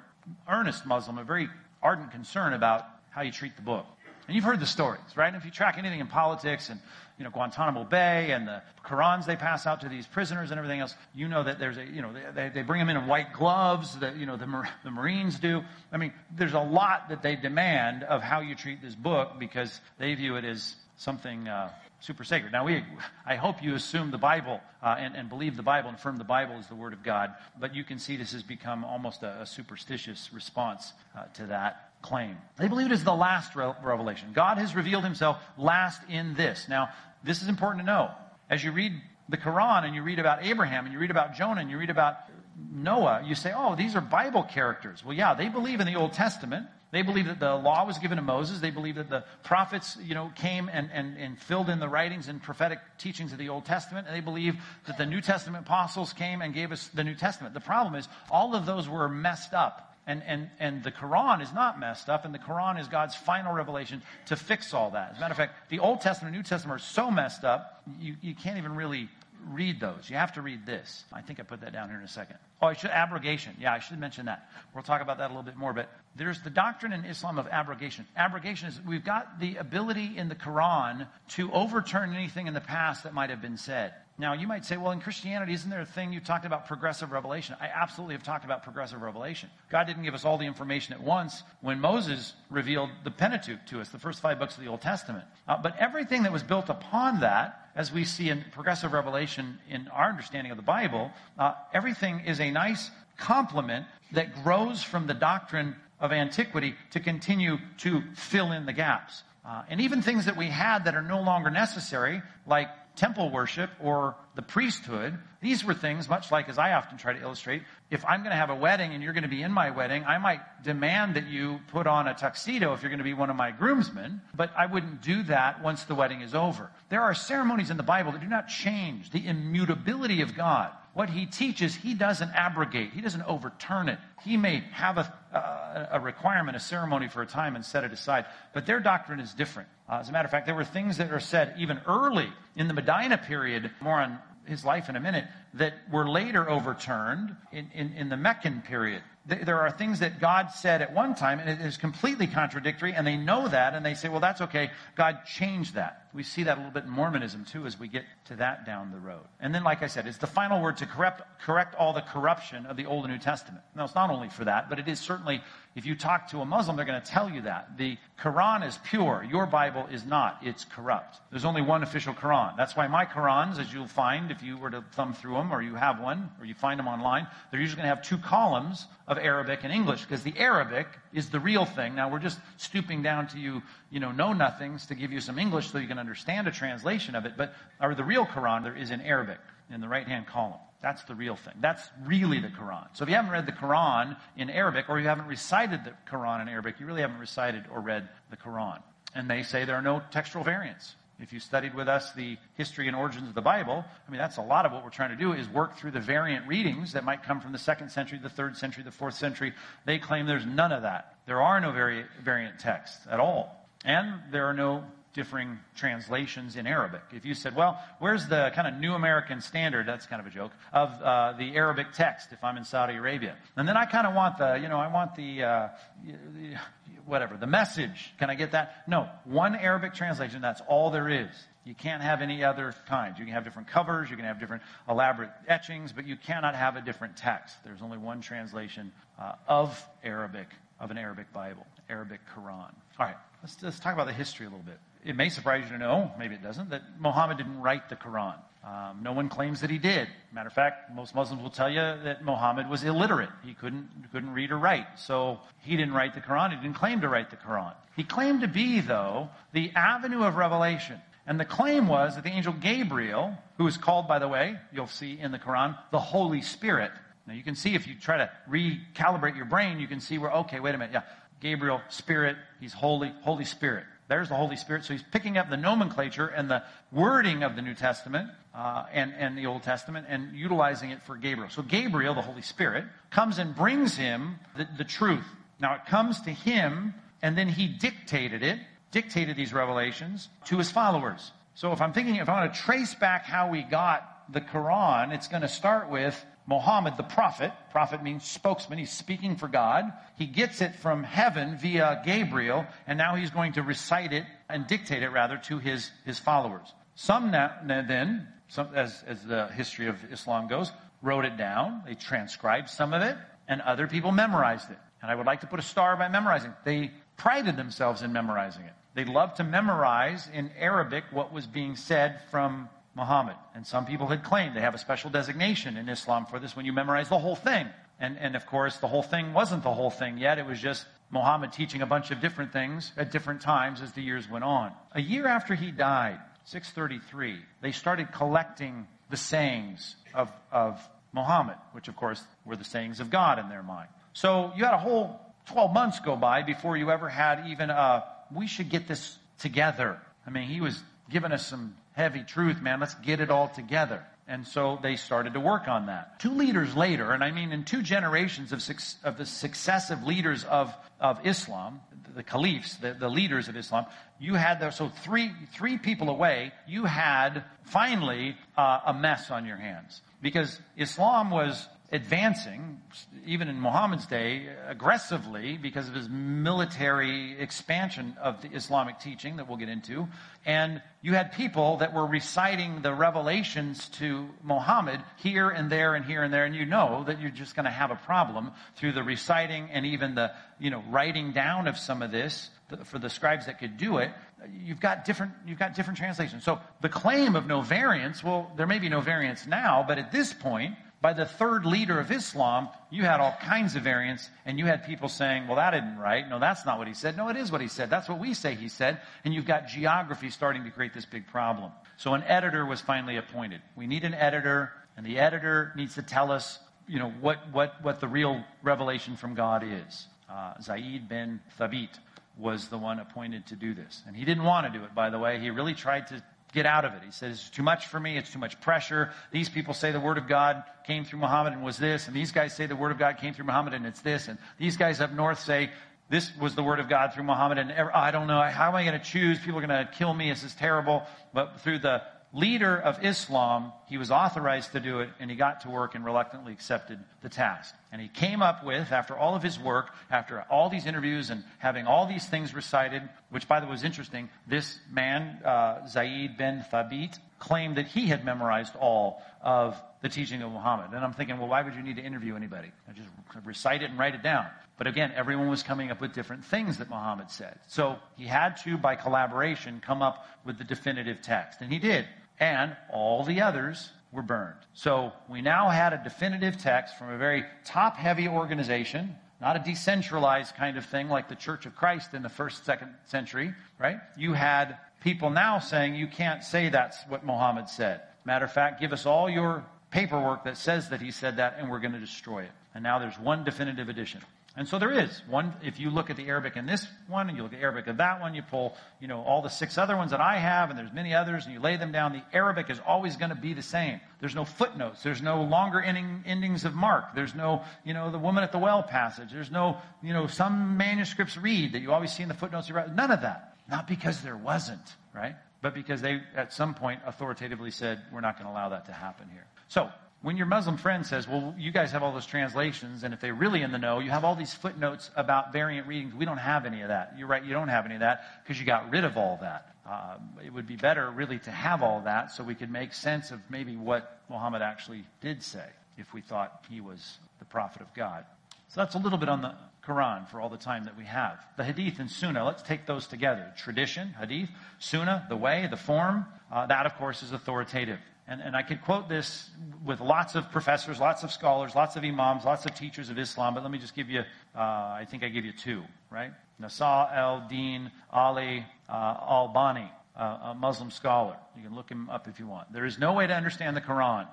A: earnest Muslim, a very ardent concern about how you treat the book. And you've heard the stories, right? And if you track anything in politics and, you know, Guantanamo Bay and the Qurans they pass out to these prisoners and everything else, you know that there's a, you know, they, they bring them in in white gloves that, you know, the, the Marines do. I mean, there's a lot that they demand of how you treat this book because they view it as something, uh, super sacred. Now, we, I hope you assume the Bible uh, and, and, believe the Bible and affirm the Bible is the Word of God, but you can see this has become almost a, a superstitious response uh, to that claim. They believe it is the last re- revelation. God has revealed himself last in this. Now, this is important to know. As you read the Quran and you read about Abraham and you read about Jonah and you read about Noah, you say, oh, these are Bible characters. Well, yeah, they believe in the Old Testament. They believe that the law was given to Moses. They believe that the prophets, you know, came and, and, and filled in the writings and prophetic teachings of the Old Testament. And they believe that the New Testament apostles came and gave us the New Testament. The problem is all of those were messed up. And, and, and the Quran is not messed up, and the Quran is God's final revelation to fix all that. As a matter of fact, the Old Testament and New Testament are so messed up, you, you can't even really read those. You have to read this. I think I put that down here in a second. Oh, I should abrogation. Yeah, I should mention that. We'll talk about that a little bit more. But there's the doctrine in Islam of abrogation. Abrogation is we've got the ability in the Quran to overturn anything in the past that might have been said. Now, you might say, well, in Christianity, isn't there a thing you talked about progressive revelation? I absolutely have talked about progressive revelation. God didn't give us all the information at once when Moses revealed the Pentateuch to us, the first five books of the Old Testament. Uh, but everything that was built upon that, as we see in progressive revelation in our understanding of the Bible, uh, everything is a nice complement that grows from the doctrine of antiquity to continue to fill in the gaps. Uh, and even things that we had that are no longer necessary, like temple worship or the priesthood, these were things, much like as I often try to illustrate, if I'm going to have a wedding and you're going to be in my wedding, I might demand that you put on a tuxedo if you're going to be one of my groomsmen, but I wouldn't do that once the wedding is over. There are ceremonies in the Bible that do not change the immutability of God. What he teaches, he doesn't abrogate. He doesn't overturn it. He may have a, uh, a requirement, a ceremony for a time and set it aside, but their doctrine is different. Uh, as a matter of fact, there were things that are said even early in the Medina period, more on his life in a minute, that were later overturned in, in, in the Meccan period. There are things that God said at one time, and it is completely contradictory, and they know that, and they say, well, that's okay. God changed that. We see that a little bit in Mormonism, too, as we get to that down the road. And then, like I said, it's the final word to correct, correct all the corruption of the Old and New Testament. Now, it's not only for that, but it is certainly if you talk to a Muslim, they're going to tell you that. The Quran is pure. Your Bible is not. It's corrupt. There's only one official Quran. That's why my Qurans, as you'll find if you were to thumb through them, or you have one, or you find them online, they're usually going to have two columns of Arabic and English, because the Arabic is the real thing. Now, we're just stooping down to you, you know, know nothings to give you some English so you can understand a translation of it, but or the real Quran there is in Arabic in the right hand column. That's the real thing. That's really the Quran. So if you haven't read the Quran in Arabic or you haven't recited the Quran in Arabic, you really haven't recited or read the Quran. And they say there are no textual variants. If you studied with us the history and origins of the Bible, I mean, that's a lot of what we're trying to do is work through the variant readings that might come from the second century, the third century, the fourth century. They claim there's none of that. There are no vari- variant texts at all. And there are no differing translations in Arabic. If you said, well, where's the kind of New American Standard, that's kind of a joke, of uh, the Arabic text if I'm in Saudi Arabia? And then I kind of want the, you know, I want the, uh, whatever, the message. Can I get that? No, one Arabic translation, that's all there is. You can't have any other kinds. You can have different covers, you can have different elaborate etchings, but you cannot have a different text. There's only one translation uh, of Arabic, of an Arabic Bible, Arabic Quran. All right, let's, let's talk about the history a little bit it may surprise you to know, maybe it doesn't, that Muhammad didn't write the Quran. Um, no one claims that he did. Matter of fact, most Muslims will tell you that Muhammad was illiterate. He couldn't, couldn't read or write. So he didn't write the Quran. He didn't claim to write the Quran. He claimed to be, though, the avenue of revelation. And the claim was that the angel Gabriel, who is called, by the way, you'll see in the Quran, the Holy Spirit. Now you can see if you try to recalibrate your brain, you can see where, okay, wait a minute, yeah, Gabriel, Spirit, he's holy, Holy Spirit. There's the Holy Spirit. So he's picking up the nomenclature and the wording of the New Testament uh, and, and the Old Testament and utilizing it for Gabriel. So Gabriel, the Holy Spirit, comes and brings him the, the truth. Now it comes to him, and then he dictated it, dictated these revelations to his followers. So if I'm thinking, if I want to trace back how we got the Quran, it's going to start with Muhammad, the prophet. Prophet means spokesman. He's speaking for God. He gets it from heaven via Gabriel, and now he's going to recite it and dictate it rather to his, his followers. Some now, then, some, as, as the history of Islam goes, wrote it down. They transcribed some of it, and other people memorized it. And I would like to put a star by memorizing. They prided themselves in memorizing it. They loved to memorize in Arabic what was being said from Muhammad. And some people had claimed they have a special designation in Islam for this when you memorize the whole thing. And, and of course, the whole thing wasn't the whole thing yet. It was just Muhammad teaching a bunch of different things at different times as the years went on. A year after he died, 633, they started collecting the sayings of, of Muhammad, which of course were the sayings of God in their mind. So you had a whole 12 months go by before you ever had even a, we should get this together. I mean, he was giving us some heavy truth, man. Let's get it all together.
B: And so they started to work on that. Two leaders later, and I mean in two generations of, of the successive leaders of, of Islam, the caliphs, the, the leaders of Islam, you had there, so three, three people away, you had finally uh, a mess on your hands. Because Islam was advancing, even in Muhammad's day, aggressively because of his military expansion of the Islamic teaching that we'll get into. And you had people that were reciting the revelations to Muhammad here and there and here and there, and you know that you're just going to have a problem through the reciting and even the, you know, writing down of some of this for the scribes that could do it. You've got different, you've got different translations. So the claim of no variance, well, there may be no variance now, but at this point, by the third leader of Islam, you had all kinds of variants, and you had people saying, well, that isn't right. No, that's not what he said. No, it is what he said. That's what we say he said. And you've got geography starting to create this big problem. So an editor was finally appointed. We need an editor, and the editor needs to tell us, you know, what, what, what the real revelation from God is. Uh, Zaid bin Thabit was the one appointed to do this. And he didn't want to do it, by the way. He really tried to get out of it. He said, it's too much for me. It's too much pressure. These people say the word of God came through Muhammad and was this. And these guys say the word of God came through Muhammad and it's this. And these guys up north say this was the word of God through Muhammad. And I don't know. How am I going to choose? People are going to kill me. This is terrible. But through the leader of Islam, he was authorized to do it, and he got to work and reluctantly accepted the task. And he came up with, after all of his work, after all these interviews and having all these things recited, which by the way was interesting, this man, uh, Zaid bin Thabit, claimed that he had memorized all of the teaching of Muhammad. And I'm thinking, well, why would you need to interview anybody? I just recite it and write it down. But again, everyone was coming up with different things that Muhammad said. So he had to, by collaboration, come up with the definitive text. And he did and all the others were burned. So we now had a definitive text from a very top heavy organization, not a decentralized kind of thing like the Church of Christ in the first, second century, right? You had people now saying you can't say that's what Muhammad said. Matter of fact, give us all your paperwork that says that he said that and we're going to destroy it. And now there's one definitive edition. And so there is one. If you look at the Arabic in this one, and you look at Arabic in that one, you pull, you know, all the six other ones that I have, and there's many others, and you lay them down. The Arabic is always going to be the same. There's no footnotes. There's no longer ending, endings of Mark. There's no, you know, the woman at the well passage. There's no, you know, some manuscripts read that you always see in the footnotes. You write. None of that. Not because there wasn't, right? But because they, at some point, authoritatively said, we're not going to allow that to happen here. So when your Muslim friend says, well, you guys have all those translations, and if they're really in the know, you have all these footnotes about variant readings. We don't have any of that. You're right, you don't have any of that because you got rid of all that. Um, it would be better, really, to have all that so we could make sense of maybe what Muhammad actually did say if we thought he was the prophet of God. So that's a little bit on the Quran for all the time that we have. The Hadith and Sunnah, let's take those together. Tradition, Hadith, Sunnah, the way, the form, uh, that, of course, is authoritative. And, and I could quote this with lots of professors, lots of scholars, lots of imams, lots of teachers of Islam, but let me just give you, uh, I think I give you two, right? Nasr al-Din Ali uh, al-Albani, uh, a Muslim scholar. You can look him up if you want. There is no way to understand the Quran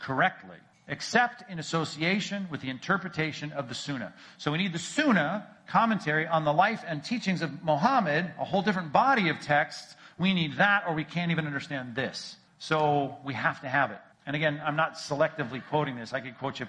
B: correctly except in association with the interpretation of the Sunnah. So we need the Sunnah commentary on the life and teachings of Muhammad, a whole different body of texts. We need that or we can't even understand this. So we have to have it. And again, I'm not selectively quoting this. I could quote you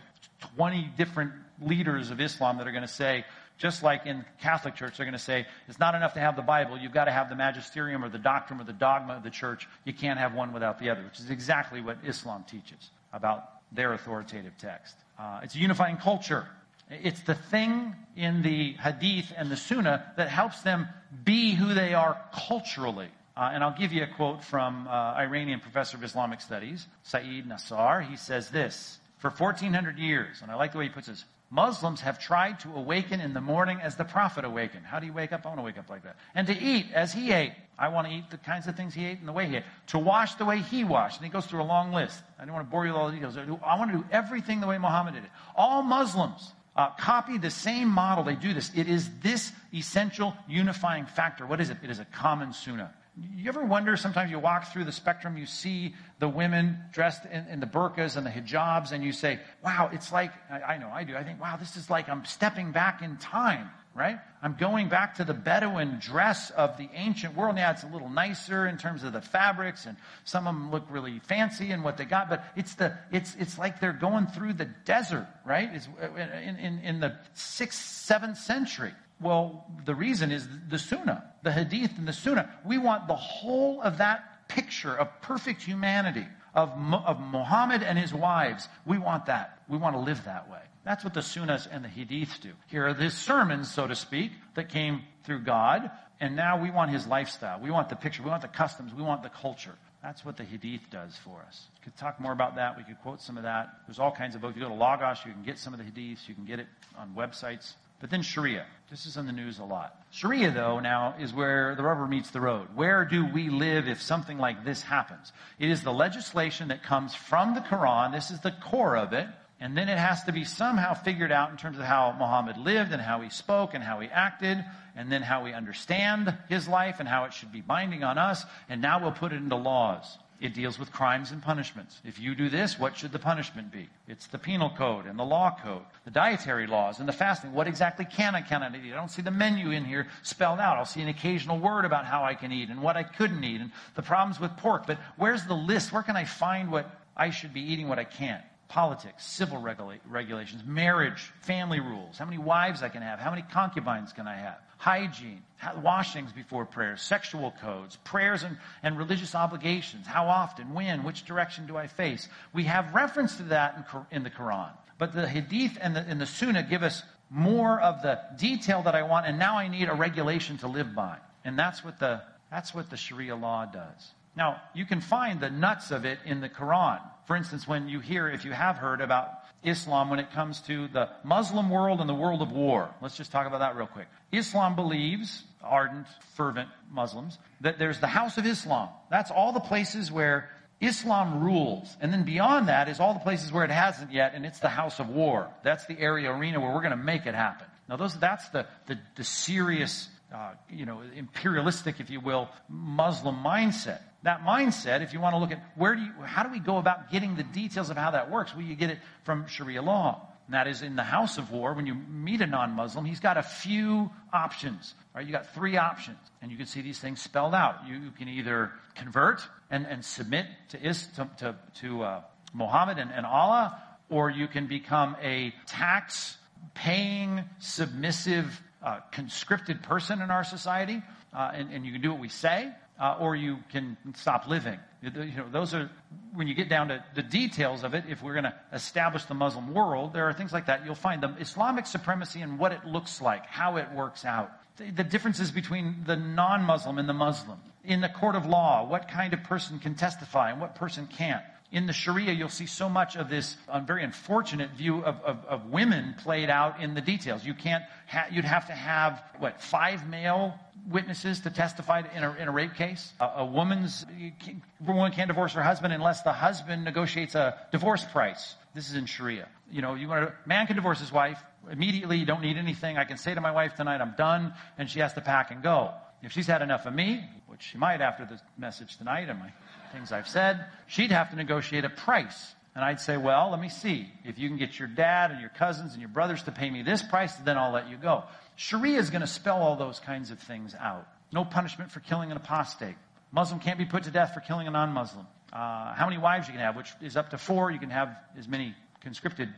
B: 20 different leaders of Islam that are going to say, just like in Catholic Church, they're going to say, it's not enough to have the Bible. You've got to have the magisterium or the doctrine or the dogma of the church. You can't have one without the other, which is exactly what Islam teaches about their authoritative text. Uh, it's a unifying culture. It's the thing in the Hadith and the Sunnah that helps them be who they are culturally. Uh, and I'll give you a quote from uh, Iranian professor of Islamic studies, Saeed Nasr. He says this For 1400 years, and I like the way he puts this, Muslims have tried to awaken in the morning as the Prophet awakened. How do you wake up? I want to wake up like that. And to eat as he ate. I want to eat the kinds of things he ate and the way he ate. To wash the way he washed. And he goes through a long list. I don't want to bore you with all the details. I want to do everything the way Muhammad did it. All Muslims uh, copy the same model. They do this. It is this essential unifying factor. What is it? It is a common sunnah.
A: You ever wonder, sometimes you walk through the spectrum, you see the women dressed in, in the burqas and the hijabs, and you say, wow, it's like, I, I know I do, I think, wow, this is like I'm stepping back in time right? I'm going back to the Bedouin dress of the ancient world. Now it's a little nicer in terms of the fabrics, and some of them look really fancy and what they got. But it's the it's it's like they're going through the desert, right? It's uh, in in, in the sixth, seventh century. Well, the reason is the Sunnah, the Hadith, and the Sunnah. We want the whole of that picture of perfect humanity of of Muhammad and his wives. We want that. We want to live that way. That's what the Sunnahs and the Hadiths do. Here are the sermons, so to speak, that came through God, and now we want his lifestyle. We want the picture. We want the customs. We want the culture. That's what the Hadith does for us. We could talk more about that. We could quote some of that. There's all kinds of books. You go to Logos, you can get some of the Hadiths. You can get it on websites. But then Sharia. This is in the news a lot. Sharia, though, now is where the rubber meets the road. Where do we live if something like this happens? It is the legislation that comes from the Quran. This is the core of it. And then it has to be somehow figured out in terms of how Muhammad lived and how he spoke and how he acted, and then how we understand his life and how it should be binding on us. And now we'll put it into laws. It deals with crimes and punishments. If you do this, what should the punishment be? It's the penal code and the law code, the dietary laws and the fasting. What exactly can I, cannot eat? I don't see the menu in here spelled out. I'll see an occasional word about how I can eat and what I couldn't eat and the problems with pork. But where's the list? Where can I find what I should be eating, what I can't? politics, civil regula- regulations, marriage, family rules, how many wives I can have, how many concubines can I have, hygiene, washings before prayers, sexual codes, prayers and, and religious obligations, how often, when, which direction do I face. We have reference to that in, in the Quran. But the Hadith and the, and the Sunnah give us more of the detail that I want, and now I need a regulation to live by. And that's what the, that's what the Sharia law does. Now, you can find the nuts of it in the Quran. For instance, when you hear, if you have heard about Islam when it comes to the Muslim world and the world of war, let's just talk about that real quick. Islam believes, ardent, fervent Muslims, that there's the House of Islam. That's all the places where Islam rules. And then beyond that is all the places where it hasn't yet, and it's the House of War. That's the area, arena where we're going to make it happen. Now, those, that's the, the, the serious, uh, you know, imperialistic, if you will, Muslim mindset that mindset, if you want to look at where do you, how do we go about getting the details of how that works? Well, you get it from Sharia law. And that is in the house of war, when you meet a non-Muslim, he's got a few options. Right? You got three options. And you can see these things spelled out. You, you can either convert and, and submit to, is, to, to, to uh, Muhammad and, and Allah, or you can become a tax paying, submissive, uh, conscripted person in our society, uh, and, and you can do what we say, uh, or you can stop living. You know, those are when you get down to the details of it. If we're going to establish the Muslim world, there are things like that. You'll find the Islamic supremacy and what it looks like, how it works out, the, the differences between the non-Muslim and the Muslim. In the court of law, what kind of person can testify and what person can't in the Sharia, you'll see so much of this um, very unfortunate view of, of, of, women played out in the details. You can't, ha- you'd have to have, what, five male witnesses to testify in a, in a rape case? A, a woman's, can, woman can't divorce her husband unless the husband negotiates a divorce price. This is in Sharia. You know, you want a man can divorce his wife immediately. You don't need anything. I can say to my wife tonight, I'm done, and she has to pack and go. If she's had enough of me, which she might after the message tonight, and my things I've said, she'd have to negotiate a price. And I'd say, well, let me see. If you can get your dad and your cousins and your brothers to pay me this price, then I'll let you go. Sharia is going to spell all those kinds of things out. No punishment for killing an apostate. Muslim can't be put to death for killing a non-Muslim. Uh, how many wives you can have, which is up to four. You can have as many conscripted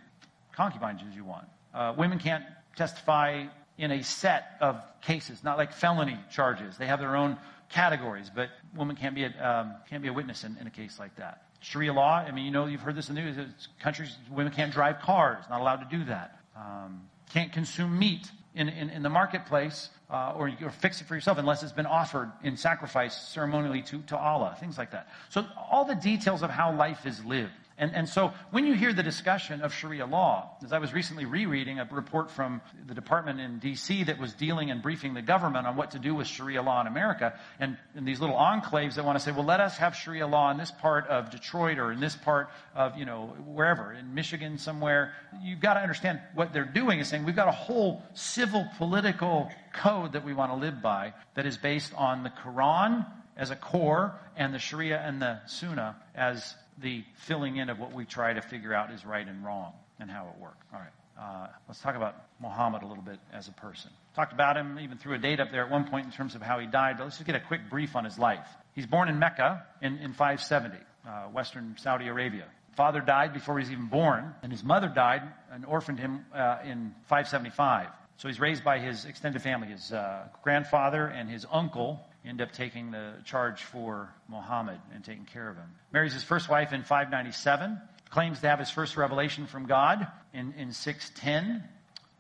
A: concubines as you want. Uh, women can't testify in a set of cases, not like felony charges. They have their own categories, but woman can't be a, um, can't be a witness in, in, a case like that. Sharia law, I mean, you know, you've heard this in the news. Countries, women can't drive cars, not allowed to do that. Um, can't consume meat in, in, in the marketplace uh, or, or fix it for yourself unless it's been offered in sacrifice ceremonially to, to Allah, things like that. So all the details of how life is lived. And, and so when you hear the discussion of Sharia law, as I was recently rereading a report from the department in DC that was dealing and briefing the government on what to do with Sharia law in America, and, and these little enclaves that want to say, well, let us have Sharia law in this part of Detroit or in this part of, you know, wherever, in Michigan somewhere, you've got to understand what they're doing is saying we've got a whole civil political code that we want to live by that is based on the Quran
B: as a core and the Sharia and the Sunnah as the filling in of what we try to figure out is right and wrong and how it worked. All right. Uh, let's talk about Muhammad a little bit as a person. Talked about him, even threw a date up there at one point in terms of how he died, but let's just get a quick brief on his life. He's born in Mecca in, in 570, uh, Western Saudi Arabia. Father died before he was even born, and his mother died and orphaned him uh, in 575. So he's raised by his extended family. His uh, grandfather and his uncle end up taking the charge for Muhammad and taking care of him. Marries his first wife in 597 claims to have his first revelation from God in, in 610.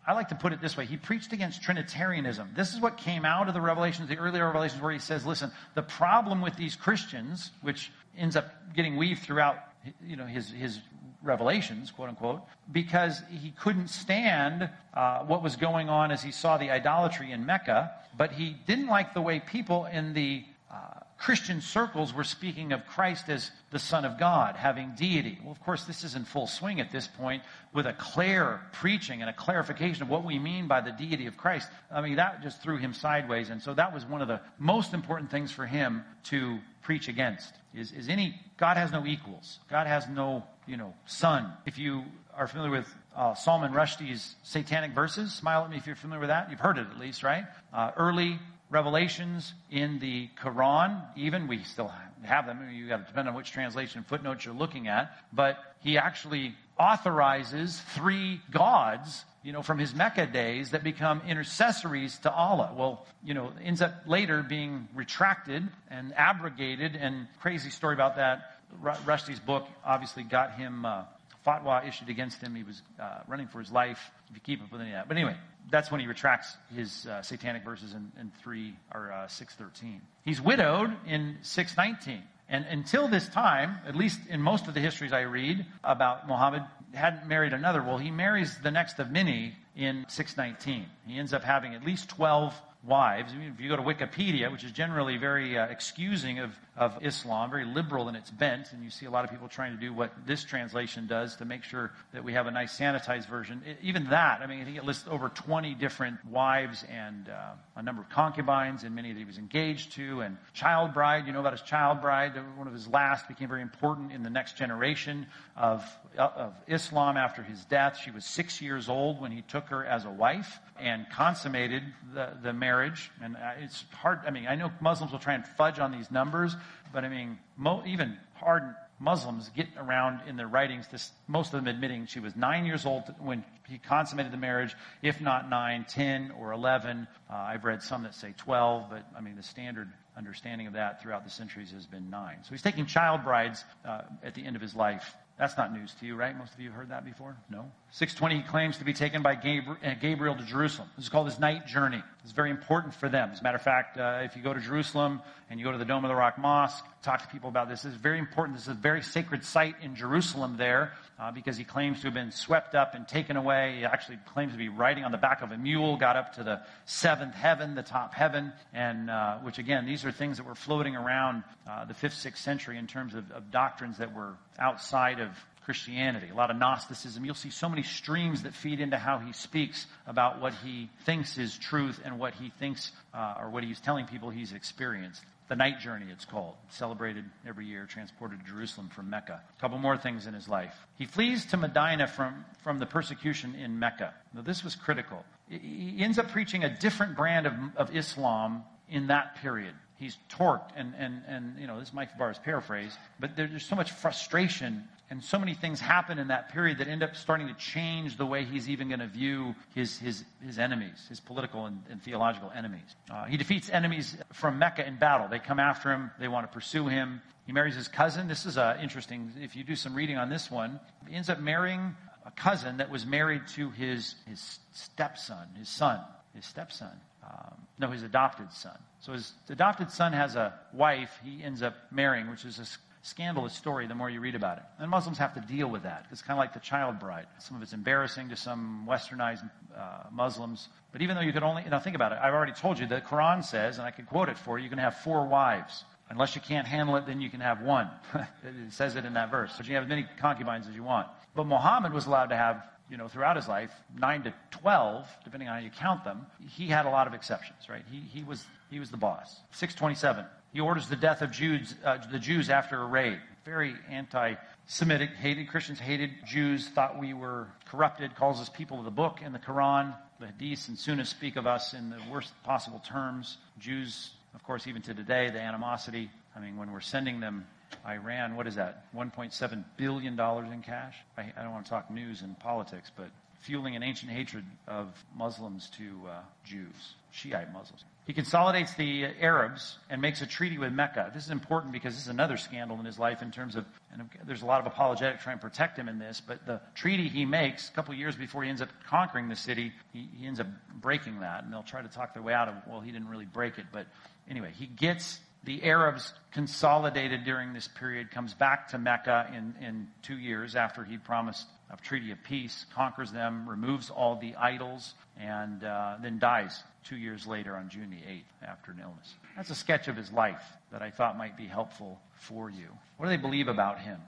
B: I like to put it this way. He preached against Trinitarianism. This is what came out of the revelations, the earlier revelations, where he says, listen, the problem with these Christians, which ends up getting weaved throughout you know, his, his revelations, quote unquote, because he couldn't stand uh, what was going on as he saw the idolatry in Mecca, but he didn't like the way people in the uh, Christian circles were speaking of Christ as the Son of God, having deity. Well, of course, this is in full swing at this point with a clear preaching and a clarification of what we mean by the deity of Christ. I mean, that just threw him sideways. And so that was one of the most important things for him to preach against is, is any, God has no equals. God has no, you know, son. If you are familiar with uh, Salman Rushdie's satanic verses, smile at me if you're familiar with that. You've heard it at least, right? Uh, early revelations in the Quran, even we still have them. You got to depend on which translation footnotes you're looking at. But he actually authorizes three gods, you know, from his Mecca days that become intercessories to Allah. Well, you know, ends up later being retracted and abrogated. And crazy story about that. Rushdie's book obviously got him uh, fatwa issued against him. He was uh, running for his life. If you keep up with any of that, but anyway, that's when he retracts his uh, satanic verses in, in three or uh, six thirteen. He's widowed in six nineteen, and until this time, at least in most of the histories I read about Muhammad, hadn't married another. Well, he marries the next of many in six nineteen. He ends up having at least twelve wives. If you go to Wikipedia, which is generally very uh, excusing of, of Islam, very liberal in its bent, and you see a lot of people trying to do what this translation does to make sure that we have a nice sanitized version. It, even that, I mean, I think it lists over 20 different wives and uh, a number of concubines, and many that he was engaged to, and child bride. You know about his child bride. One of his last became very important in the next generation of, of Islam after his death. She was six years old when he took her as a wife and consummated the, the marriage. And uh, it's hard. I mean, I know Muslims will try and fudge on these numbers, but I mean, mo- even hard Muslims get around in their writings, this, most of them admitting she was nine years old when he consummated the marriage, if not nine, ten, or 11. Uh, I've read some that say 12, but I mean, the standard understanding of that throughout the centuries has been nine. So he's taking child brides uh, at the end of his life. That's not news to you, right? Most of you heard that before? No? 620, he claims to be taken by uh, Gabriel to Jerusalem. This is called his night journey. It's very important for them. As a matter of fact, uh, if you go to Jerusalem and you go to the Dome of the Rock Mosque, talk to people about this. It's very important. This is a very sacred site in Jerusalem there uh, because he claims to have been swept up and taken away. He actually claims to be riding on the back of a mule, got up to the seventh heaven, the top heaven, and uh, which again, these are things that were floating around uh, the fifth, sixth century in terms of, of doctrines that were outside of Christianity, a lot of Gnosticism. You'll see so many streams that feed into how he speaks about what he thinks is truth and what he thinks uh, or what he's telling people he's experienced. The night journey, it's called, celebrated every year, transported to Jerusalem from Mecca. A couple more things in his life. He flees to Medina from, from the persecution in Mecca. Now, this was critical. He ends up preaching a different brand of, of Islam in that period he's torqued and, and, and you know this Mike Fabarez paraphrase but there's so much frustration and so many things happen in that period that end up starting to change the way he's even going to view his, his, his enemies, his political and, and theological enemies. Uh, he defeats enemies from Mecca in battle. They come after him, they want to pursue him. He marries his cousin. This is uh, interesting. If you do some reading on this one, he ends up marrying a cousin that was married to his, his stepson, his son, his stepson. Um, no, his adopted son. So his adopted son has a wife he ends up marrying, which is a scandalous story the more you read about it. And Muslims have to deal with that. It's kind of like the child bride. Some of it's embarrassing to some westernized uh, Muslims. But even though you could only, now think about it. I've already told you the Quran says, and I could quote it for you, you can have four wives. Unless you can't handle it, then you can have one. it says it in that verse. So you can have as many concubines as you want. But Muhammad was allowed to have you know, throughout his life, 9 to 12, depending on how you count them, he had a lot of exceptions, right? He, he was He was the boss. 627. He orders the death of Jews, uh, the Jews after a raid. Very anti-Semitic, hated Christians, hated Jews, thought we were corrupted, calls us people of the book in the Quran. The Hadiths and Sunnah speak of us in the worst possible terms. Jews, of course, even to today, the animosity. I mean, when we're sending them Iran, what is that? $1.7 billion in cash? I, I don't want to talk news and politics, but fueling an ancient hatred of Muslims to uh, Jews, Shiite Muslims. He consolidates the Arabs and makes a treaty with Mecca. This is important because this is another scandal in his life in terms of, and there's a lot of apologetic trying to protect him in this, but the treaty he makes a couple years before he ends up conquering the city, he, he ends up breaking that, and they'll try to talk their way out of, well, he didn't really break it, but anyway, he gets the Arabs consolidated during this period, comes back to Mecca in, in two years after he promised a treaty of peace, conquers them, removes all the idols, and uh, then dies two years later on June the 8th after an illness. That's a sketch of his life that I thought might be helpful for you. What do they believe about him?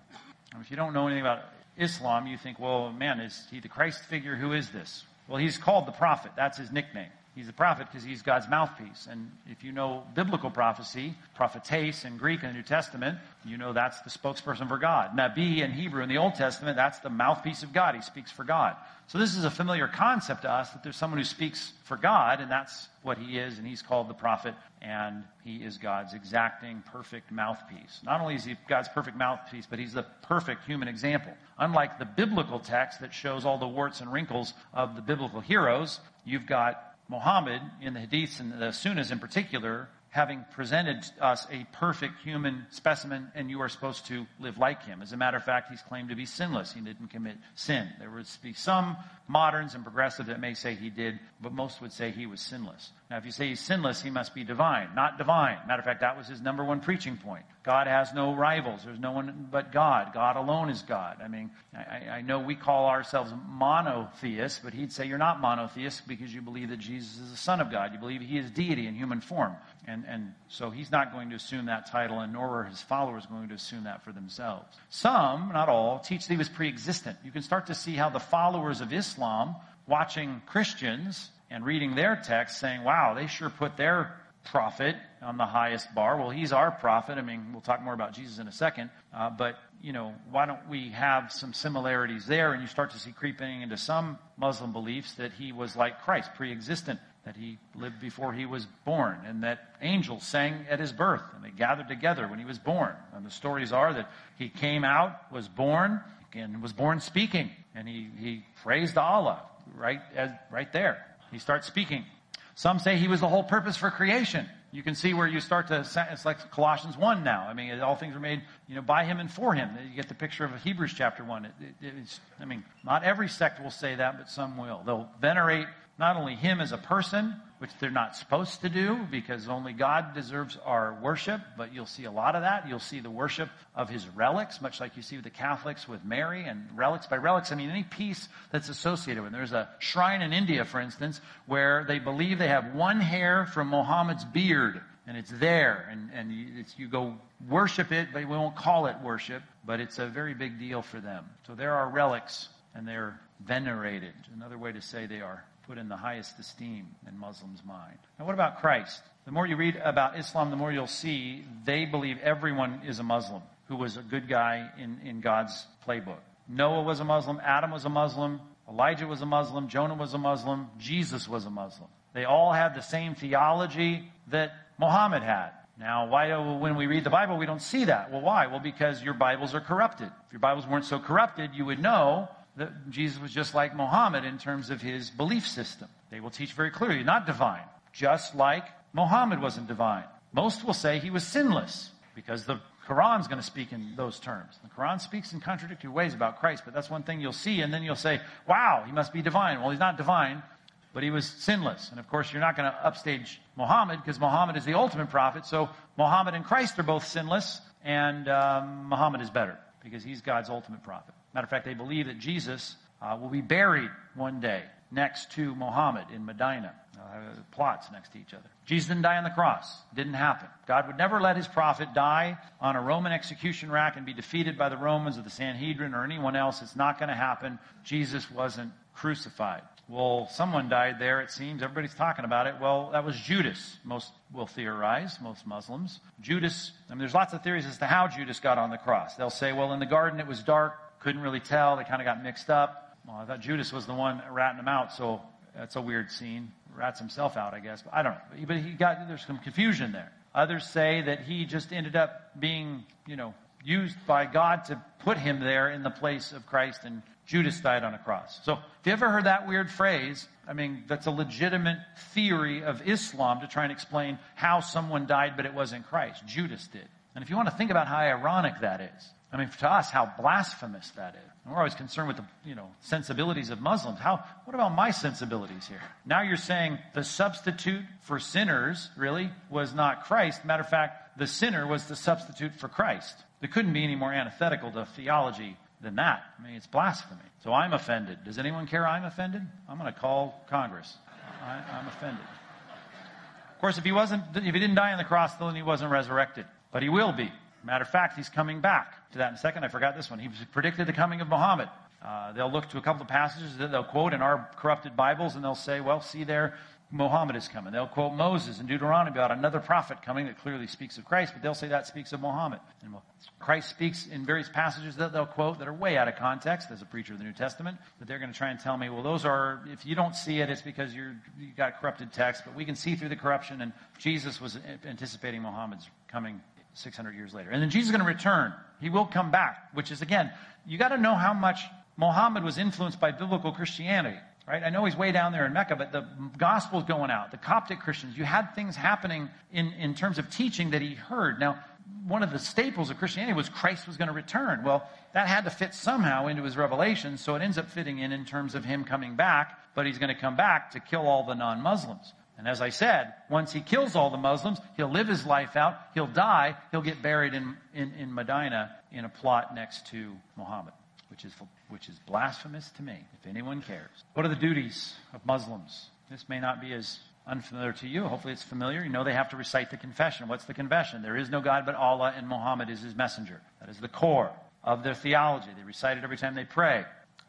B: If you don't know anything about Islam, you think, well, man, is he the Christ figure? Who is this? Well, he's called the prophet. That's his nickname. He's a prophet because he's God's mouthpiece. And if you know biblical prophecy, prophetes in Greek in the New Testament, you know that's the spokesperson for God. Nabi in Hebrew in the Old Testament, that's the mouthpiece of God. He speaks for God. So this is a familiar concept to us that there's someone who speaks for God, and that's what he is, and he's called the prophet, and he is God's exacting, perfect mouthpiece. Not only is he God's perfect mouthpiece, but he's the perfect human example. Unlike the biblical text that shows all the warts and wrinkles of the biblical heroes, you've got Muhammad, in the Hadiths and the Sunnahs in particular, having presented us a perfect human specimen, and you are supposed to live like him. As a matter of fact, he's claimed to be sinless. He didn't commit sin. There would be some moderns and progressive that may say he did, but most would say he was sinless. Now, if you say he's sinless, he must be divine. Not divine. Matter of fact, that was his number one preaching point. God has no rivals. There's no one but God. God alone is God. I mean, I, I know we call ourselves monotheists, but he'd say you're not monotheists because you believe that Jesus is the Son of God. You believe he is deity in human form. And, and so he's not going to assume that title, and nor are his followers going to assume that for themselves. Some, not all, teach that he was pre existent. You can start to see how the followers of Islam, watching Christians, and reading their text saying, wow, they sure put their prophet on the highest bar. Well, he's our prophet. I mean, we'll talk more about Jesus in a second. Uh, but, you know, why don't we have some similarities there? And you start to see creeping into some Muslim beliefs that he was like Christ, pre-existent, that he lived before he was born, and that angels sang at his birth, and they gathered together when he was born. And the stories are that he came out, was born, and was born speaking, and he, he praised Allah right, as, right there. He starts speaking. Some say he was the whole purpose for creation. You can see where you start to, it's like Colossians 1 now. I mean, all things were made, you know, by him and for him. You get the picture of Hebrews chapter 1. It, it, I mean, not every sect will say that, but some will. They'll venerate not only him as a person, which they're not supposed to do because only God deserves our worship, but you'll see a lot of that. You'll see the worship of his relics, much like you see with the Catholics with Mary and relics. By relics, I mean any piece that's associated with. There's a shrine in India, for instance, where they believe they have one hair from Muhammad's beard and it's there, and, and you, go worship it, but we won't call it worship, but it's a very big deal for them. So there are relics, and they're venerated. Another way to say they are put in the highest esteem in Muslims' mind. Now, what about Christ? The more you read about Islam, the more you'll see they believe everyone is a Muslim who was a good guy in, in God's playbook. Noah was a Muslim, Adam was a Muslim, Elijah was a Muslim, Jonah was a Muslim, Jesus was a Muslim. They all had the same theology that Muhammad had. Now, why oh, do, when we read the Bible, we don't see that? Well, why? Well, because your Bibles are corrupted. If your Bibles weren't so corrupted, you would know that Jesus was just like Muhammad in terms of his belief system. They will teach very clearly, not divine, just like Muhammad wasn't divine. Most will say he was sinless because the Quran's going to speak in those terms. The Quran speaks in contradictory ways about Christ, but that's one thing you'll see, and then you'll say, wow, he must be divine. Well, he's not divine, but he was sinless. And of course, you're not going to upstage Muhammad because Muhammad is the ultimate prophet, so Muhammad and Christ are both sinless, and um, Muhammad is better because he's God's ultimate prophet. Matter of fact, they believe that Jesus uh, will be buried one day next to Muhammad in Medina. uh, plots next to each other. Jesus didn't die on the cross. Didn't happen. God would never let his prophet die on a Roman execution rack and be defeated by the Romans or the Sanhedrin or anyone else. It's not going to happen. Jesus wasn't crucified. Well, someone died there, it seems. Everybody's talking about it. Well, that was Judas, most will theorize, most Muslims. Judas, I mean, there's lots of theories as to how Judas got on the cross. They'll say, well, in the garden it was dark, couldn't really tell, they kind of got mixed up. Well, I thought Judas was the one ratting him out, so that's a weird scene. Rats himself out, I guess. But I don't know. But he got, there's some confusion there. Others say that he just ended up being, you know, used by God to put him there in the place of Christ and Judas died on a cross. So, if you ever heard that weird phrase, I mean, that's a legitimate theory of Islam to try and explain how someone died, but it wasn't Christ. Judas did. And if you want to think about how ironic that is, I mean, to us, how blasphemous that is. And we're always concerned with the, you know, sensibilities of Muslims. How, what about my sensibilities here? Now you're saying the substitute for sinners, really, was not Christ. Matter of fact, the sinner was the substitute for Christ. There couldn't be any more antithetical to theology than that. I mean, it's blasphemy. So I'm offended. Does anyone care I'm offended? I'm going to call Congress. I, am offended. Of course, if he wasn't, if he didn't die on the cross, then he wasn't resurrected. But he will be. Matter of fact, he's coming back to that in a second. I forgot this one. He predicted the coming of Muhammad. Uh, they'll look to a couple of passages that they'll quote in our corrupted Bibles, and they'll say, well, see there, Muhammad is coming. They'll quote Moses in Deuteronomy about another prophet coming that clearly speaks of Christ, but they'll say that speaks of Muhammad. And Christ speaks in various passages that they'll quote that are way out of context as a preacher of the New Testament, but they're going to try and tell me, well, those are, if you don't see it, it's because you're, you got corrupted text, but we can see through the corruption, and Jesus was anticipating Muhammad's coming 600 years later. And then Jesus is going to return. He will come back, which is, again, you got to know how much Muhammad was influenced by biblical Christianity. Right? I know he's way down there in Mecca, but the gospel's going out. The Coptic Christians, you had things happening in, in terms of teaching that he heard. Now, one of the staples of Christianity was Christ was going to return. Well, that had to fit somehow into his revelation, so it ends up fitting in in terms of him coming back, but he's going to come back to kill all the non Muslims. And as I said, once he kills all the Muslims, he'll live his life out, he'll die, he'll get buried in, in, in Medina in a plot next to Muhammad which is, which is blasphemous to me, if anyone cares. What are the duties of Muslims? This may not be as unfamiliar to you. Hopefully it's familiar. You know they have to recite the confession. What's the confession? There is no God but Allah and Muhammad is his messenger. That is the core of their theology. They recite it every time they pray.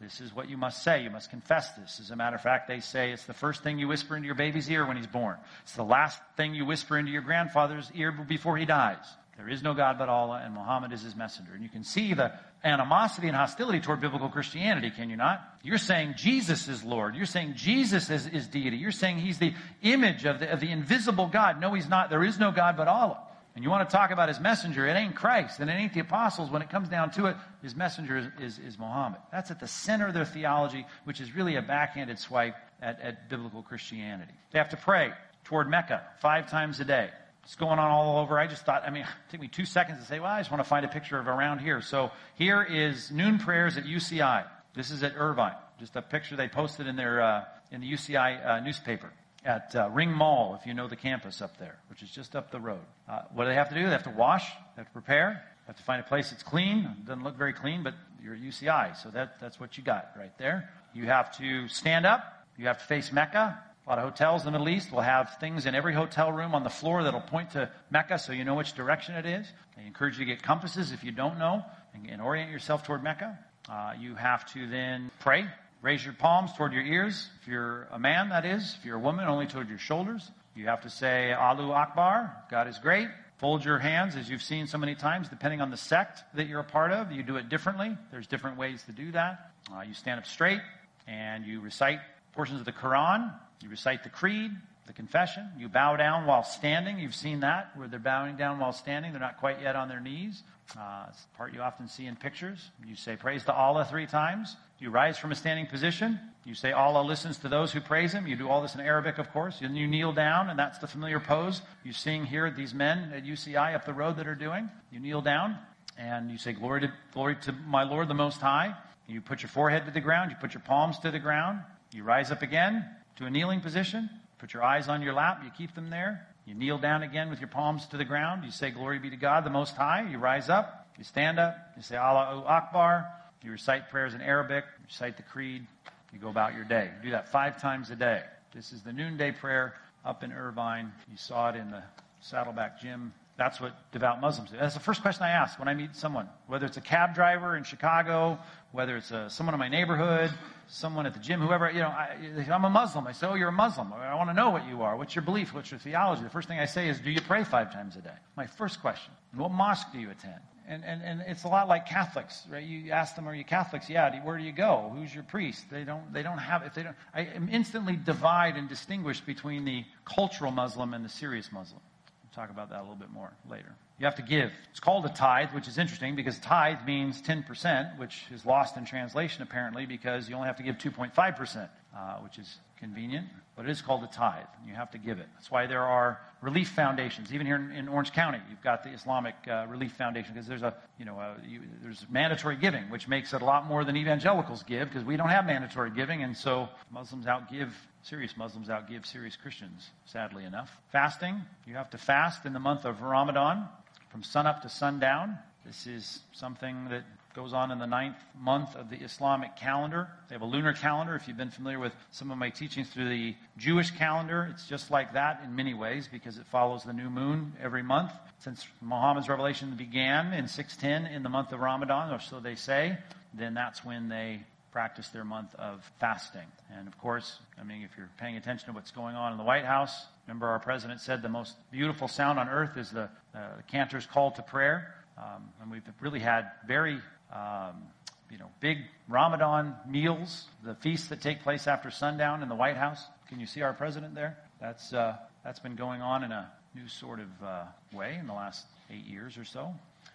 B: This is what you must say. You must confess this. As a matter of fact, they say it's the first thing you whisper into your baby's ear when he's born. It's the last thing you whisper into your grandfather's ear before he dies. There is no God but Allah, and Muhammad is his messenger. And you can see the animosity and hostility toward biblical Christianity, can you not? You're saying Jesus is Lord. You're saying Jesus is, is deity. You're saying he's the image of the, of the invisible God. No, he's not. There is no God but Allah. And you want to talk about his messenger, it ain't Christ, and it ain't the apostles. When it comes down to it, his messenger is, is, is Muhammad. That's at the center of their theology, which is really a backhanded swipe at, at biblical Christianity. They have to pray toward Mecca five times a day. It's going on all over. I just thought, I mean, it took me two seconds to say, well, I just want to find a picture of around here. So here is noon prayers at UCI. This is at Irvine. Just a picture they posted in their, uh, in the UCI uh, newspaper at uh, Ring Mall, if you know the campus up there, which is just up the road. Uh, what do they have to do? They have to wash, they have to prepare, they have to find a place that's clean. It doesn't look very clean, but you're at UCI, so that, that's what you got right there. You have to stand up. You have to face Mecca. A lot of hotels in the Middle East will have things in every hotel room on the floor that'll point to Mecca so you know which direction it is. They encourage you to get compasses if you don't know and, and orient yourself toward Mecca. Uh, you have to then pray. Raise your palms toward your ears. If you're a man, that is. If you're a woman, only toward your shoulders. You have to say, Allahu Akbar, God is great. Fold your hands, as you've seen so many times, depending on the sect that you're a part of. You do it differently. There's different ways to do that. Uh, you stand up straight and you recite portions of the Quran you recite the creed, the confession. You bow down while standing. You've seen that, where they're bowing down while standing. They're not quite yet on their knees. Uh, it's the part you often see in pictures. You say praise to Allah three times. You rise from a standing position. You say Allah listens to those who praise Him. You do all this in Arabic, of course. And you kneel down, and that's the familiar pose you seeing here these men at UCI up the road that are doing. You kneel down, and you say glory to, glory to my Lord the Most High. You put your forehead to the ground. You put your palms to the ground. You rise up again to a kneeling position. Put your eyes on your lap. You keep them there. You kneel down again with your palms to the ground. You say, Glory be to God, the Most High. You rise up. You stand up. You say, Allahu Akbar. You recite prayers in Arabic. You recite the creed. You go about your day. You do that five times a day. This is the noonday prayer up in Irvine. You saw it in the Saddleback Gym. That's what devout Muslims do. That's the first question I ask when I meet someone, whether it's a cab driver in Chicago, whether it's a, someone in my neighborhood, someone at the gym, whoever, you know, I, am a Muslim. I say, oh, you're a Muslim. I want to know what you are. What's your belief? What's your theology? The first thing I say is, do you pray five times a day? My first question. What mosque do you attend? And, and, and it's a lot like Catholics, right? You ask them, are you Catholics? Yeah. Where do you go? Who's your priest? They don't, they don't have, if they don't, I instantly divide and distinguish between the cultural Muslim and the serious Muslim. We'll talk about that a little bit more later. You have to give. It's called a tithe, which is interesting because tithe means 10%, which is lost in translation apparently because you only have to give 2.5%, uh, which is convenient, but it is called a tithe. You have to give it. That's why there are relief foundations. Even here in, in Orange County, you've got the Islamic uh, Relief Foundation because there's a, you know, a, you, there's mandatory giving, which makes it a lot more than evangelicals give because we don't have mandatory giving, and so Muslims outgive serious Muslims outgive serious Christians, sadly enough. Fasting, you have to fast in the month of Ramadan from sunup to sundown. This is something that goes on in the ninth month of the Islamic calendar. They have a lunar calendar. If you've been familiar with some of my teachings through the Jewish calendar, it's just like that in many ways because it follows the new moon every month. Since Muhammad's revelation began in 610 in the month of Ramadan, or so they say, then that's when they practice their month of fasting. And of course, I mean, if you're paying attention to what's going on in the White House, remember our president said the most beautiful sound on earth is the, uh, the cantor's call to prayer. Um, and we've really had very um, you know, big Ramadan meals, the feasts that take place after sundown in the White House. Can you see our president there? That's, uh, that's been going on in a new sort of uh, way in the last eight years or so,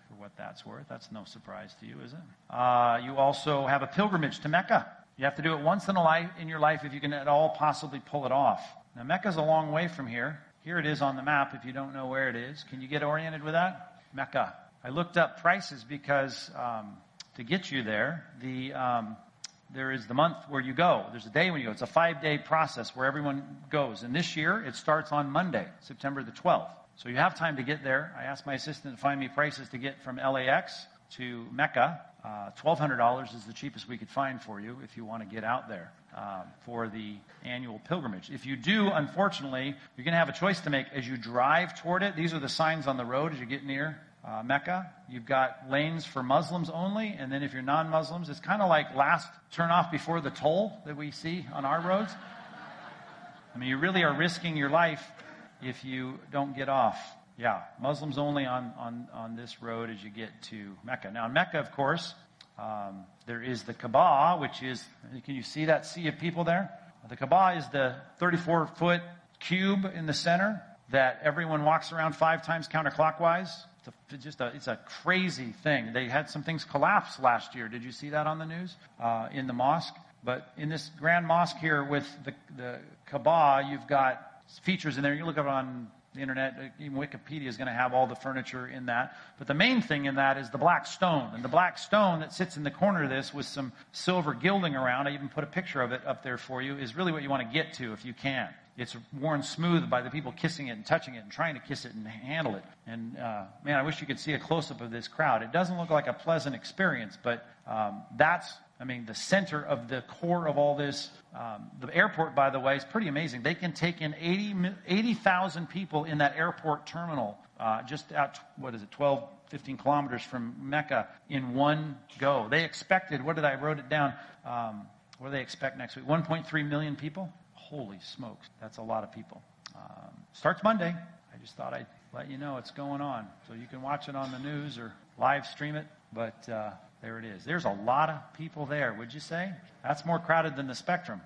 B: for what that's worth. That's no surprise to you, is it? Uh, you also have a pilgrimage to Mecca. You have to do it once in a life in your life if you can at all possibly pull it off. Now Mecca's a long way from here. Here it is on the map if you don't know where it is. Can you get oriented with that? Mecca. I looked up prices because um, to get you there, the um, there is the month where you go. There's a day when you go. It's a five day process where everyone goes. And this year, it starts on Monday, September the 12th. So you have time to get there. I asked my assistant to find me prices to get from LAX to Mecca. Uh, $1,200 is the cheapest we could find for you if you want to get out there um, for the annual pilgrimage. If you do, unfortunately, you're going to have a choice to make as you drive toward it. These are the signs on the road as you get near uh, Mecca. You've got lanes for Muslims only, and then if you're non Muslims, it's kind of like last turn off before the toll that we see on our roads. I mean, you really are risking your life if you don't get off. Yeah, Muslims only on, on, on this road as you get to Mecca. Now, in Mecca, of course, um, there is the Kaaba, which is, can you see that sea of people there? The Kaaba is the 34 foot cube in the center that everyone walks around five times counterclockwise. A, just a, it's a crazy thing. They had some things collapse last year. Did you see that on the news uh, in the mosque? But in this grand mosque here with the, the Kaaba, you've got features in there. You look up on the internet, uh, even Wikipedia is going to have all the furniture in that. But the main thing in that is the black stone. And the black stone that sits in the corner of this with some silver gilding around, I even put a picture of it up there for you, is really what you want to get to if you can. It's worn smooth by the people kissing it and touching it and trying to kiss it and handle it. And uh, man, I wish you could see a close up of this crowd. It doesn't look like a pleasant experience, but um, that's I mean, the center of the core of all this. Um, the airport, by the way, is pretty amazing. They can take in 80,000 80, people in that airport terminal, uh, just out, what is it, 12, 15 kilometers from Mecca in one go. They expected, what did I wrote it down? Um, what do they expect next week? 1.3 million people? Holy smokes, that's a lot of people. Um, starts Monday. I just thought I'd let you know what's going on. So you can watch it on the news or live stream it. But uh, there it is. There's a lot of people there, would you say? That's more crowded than the Spectrum.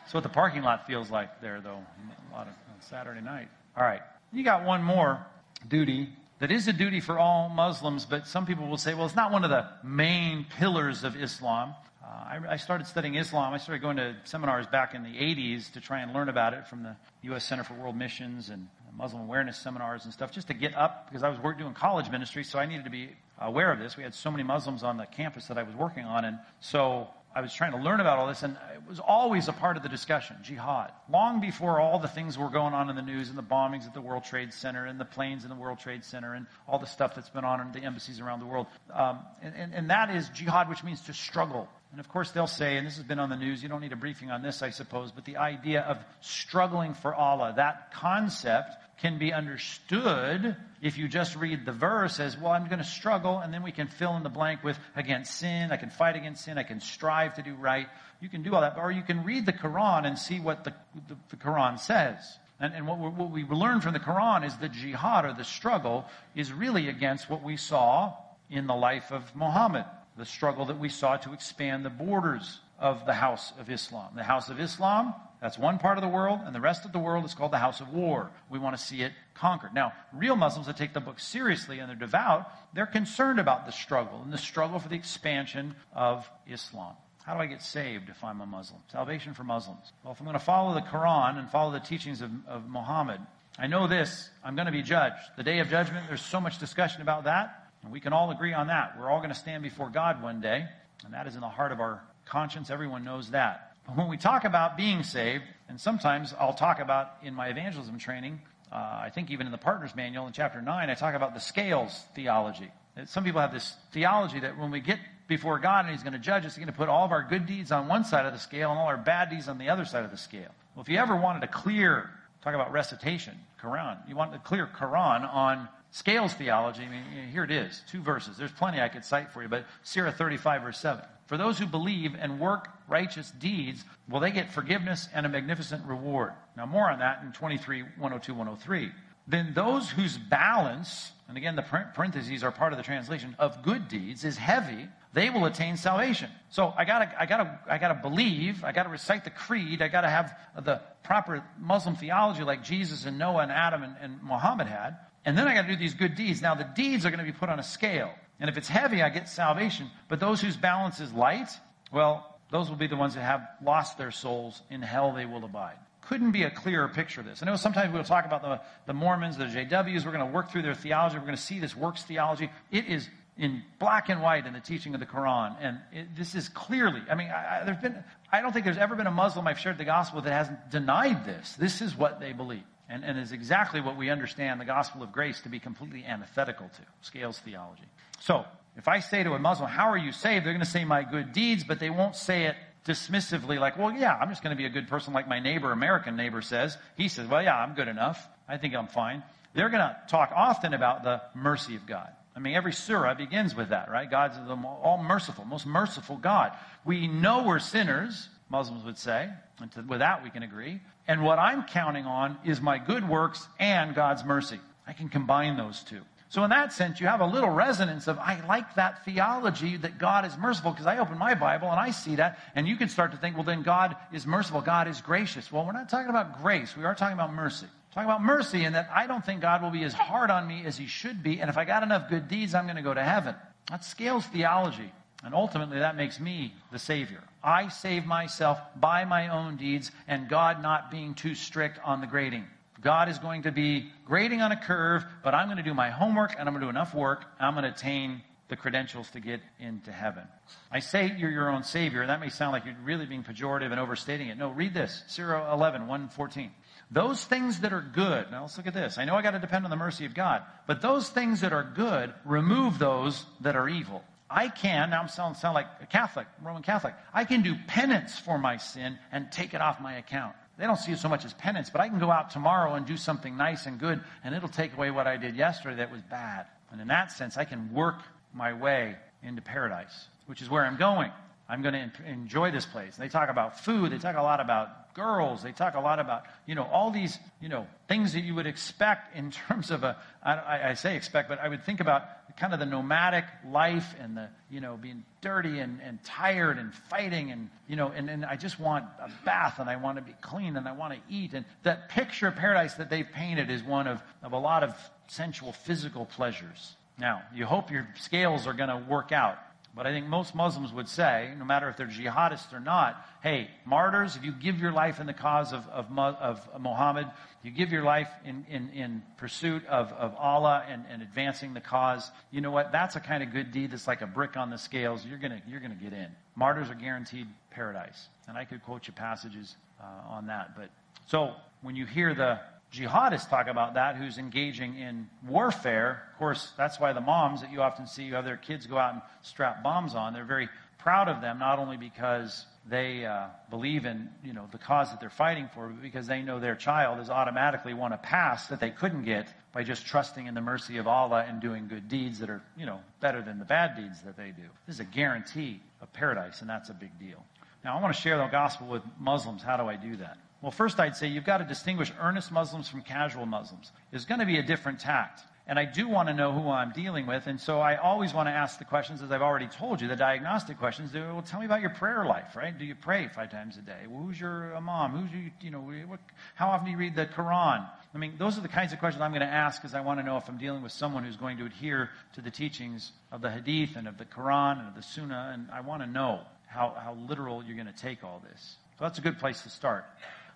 B: That's what the parking lot feels like there, though, a lot of Saturday night. All right. You got one more duty that is a duty for all Muslims, but some people will say, well, it's not one of the main pillars of Islam. Uh, I, I, started studying Islam. I started going to seminars back in the 80s to try and learn about it from the U.S. Center for World Missions and Muslim awareness seminars and stuff, just to get up because I was work, doing college ministry, so I needed to be aware of this. We had so many Muslims on the campus that I was working on, and so I was trying to learn about all this, and it was always a part of the discussion jihad. Long before all the things were going on in the news and the bombings at the World Trade Center and the planes in the World Trade Center and all the stuff that's been on in the embassies around the world. Um, and, and, and that is jihad, which means to struggle. And of course, they'll say, and this has been on the news, you don't need a briefing on this, I suppose, but the idea of struggling for Allah, that concept can be understood if you just read the verse as, well, I'm going to struggle, and then we can fill in the blank with against sin, I can fight against sin, I can strive to do right. You can do all that. Or you can read the Quran and see what the, the, the Quran says. And, and what, what we learn from the Quran is the jihad or the struggle is really against what we saw in the life of Muhammad, the struggle that we saw to expand the borders of the House of Islam. The House of Islam, that's one part of the world, and the rest of the world is called the House of War. We want to see it conquered. Now, real Muslims that take the book seriously and they're devout, they're concerned about the struggle and the struggle for the expansion of Islam. How do I get saved if I'm a Muslim? Salvation for Muslims. Well, if I'm going to follow the Quran and follow the teachings of, of Muhammad, I know this I'm going to be judged. The day of judgment, there's so much discussion about that, and we can all agree on that. We're all going to stand before God one day, and that is in the heart of our conscience. Everyone knows that. But when we talk about being saved, and sometimes I'll talk about in my evangelism training, uh, I think even in the partner's manual in chapter 9, I talk about the scales theology. Some people have this theology that when we get before God and He's going to judge us. He's going to put all of our good deeds on one side of the scale and all our bad deeds on the other side of the scale. Well, if you ever wanted a clear, talk about recitation, Quran, you want a clear Quran on scales theology, I mean, eh, here it is, two verses. There's plenty I could cite for you, but Surah 35, verse 7. For those who believe and work righteous deeds, will they get forgiveness and a magnificent reward? Now, more on that in 23, 102, 103. Then those whose balance, and again, the parentheses are part of the translation, of good deeds is heavy, they will attain salvation. So I gotta, I gotta, I gotta believe, I gotta recite the creed, I gotta have the proper Muslim theology like Jesus and Noah and Adam and, and Muhammad had. And then I gotta do these good deeds. Now the deeds are gonna be put on a scale. And if it's heavy, I get salvation. But those whose balance is light, well, those will be the ones that have lost their souls. In hell they will abide. Couldn't be a clearer picture of this. I know sometimes we'll talk about the, the Mormons, the JWs. We're going to work through their theology. We're going to see this works theology. It is in black and white in the teaching of the Quran. And it, this is clearly, I mean, I, I, there's been, I don't think there's ever been a Muslim I've shared the gospel that hasn't denied this. This is what they believe. And, and is exactly what we understand the gospel of grace to be completely antithetical to scales theology. So, if I say to a Muslim, How are you saved? they're going to say my good deeds, but they won't say it dismissively, like, Well, yeah, I'm just going to be a good person like my neighbor, American neighbor says. He says, Well, yeah, I'm good enough. I think I'm fine. They're going to talk often about the mercy of God. I mean, every surah begins with that, right? God's the all merciful, most merciful God. We know we're sinners, Muslims would say, and to, with that we can agree. And what I'm counting on is my good works and God's mercy. I can combine those two. So in that sense, you have a little resonance of, I like that theology that God is merciful because I open my Bible and I see that. And you can start to think, well, then God is merciful. God is gracious. Well, we're not talking about grace. We are talking about mercy. Talking about mercy and that I don't think God will be as hard on me as he should be. And if I got enough good deeds, I'm going to go to heaven. That scales theology. And ultimately, that makes me the Savior. I save myself by my own deeds and God not being too strict on the grading. God is going to be grading on a curve, but I'm going to do my homework and I'm going to do enough work. I'm going to attain the credentials to get into heaven. I say you're your own Savior. That may sound like you're really being pejorative and overstating it. No, read this. Surah 11, 114. Those things that are good, now let's look at this. I know I got to depend on the mercy of God, but those things that are good remove those that are evil. I can, now I'm sound, sound like a Catholic, Roman Catholic, I can do penance for my sin and take it off my account. They don't see it so much as penance, but I can go out tomorrow and do something nice and good, and it'll take away what I did yesterday that was bad. And in that sense, I can work my way into paradise, which is where I'm going. I'm going to enjoy this place. They talk about food. They talk a lot about girls. They talk a lot about, you know, all these, you know, things that you would expect in terms of a, I, I say expect, but I would think about kind of the nomadic life and the, you know, being dirty and, and tired and fighting and, you know, and, and I just want a bath and I want to be clean and I want to eat. And that picture of paradise that they've painted is one of, of a lot of sensual physical pleasures. Now, you hope your scales are going to work out. But I think most Muslims would say, no matter if they're jihadists or not, hey, martyrs, if you give your life in the cause of, of, of Muhammad, you give your life in, in, in pursuit of, of Allah and, and advancing the cause, you know what? That's a kind of good deed that's like a brick on the scales. You're going you're to get in. Martyrs are guaranteed paradise. And I could quote you passages uh, on that. But so when you hear the jihadists talk about that who's engaging in warfare. Of course, that's why the moms that you often see who have their kids go out and strap bombs on, they're very proud of them, not only because they uh, believe in you know the cause that they're fighting for, but because they know their child is automatically won a pass that they couldn't get by just trusting in the mercy of Allah and doing good deeds that are you know better than the bad deeds that they do. This is a guarantee of paradise, and that's a big deal. Now, I want to share the gospel with Muslims. How do I do that? Well, first, I'd say you've got to distinguish earnest Muslims from casual Muslims. It's going to be a different tact. And I do want to know who I'm dealing with. And so I always want to ask the questions, as I've already told you, the diagnostic questions. Well, tell me about your prayer life, right? Do you pray five times a day? Well, who's your imam? Who's your, you know, what, how often do you read the Quran? I mean, those are the kinds of questions I'm going to ask because I want to know if I'm dealing with someone who's going to adhere to the teachings of the Hadith and of the Quran and of the Sunnah. And I want to know how, how literal you're going to take all this. So that's a good place to start.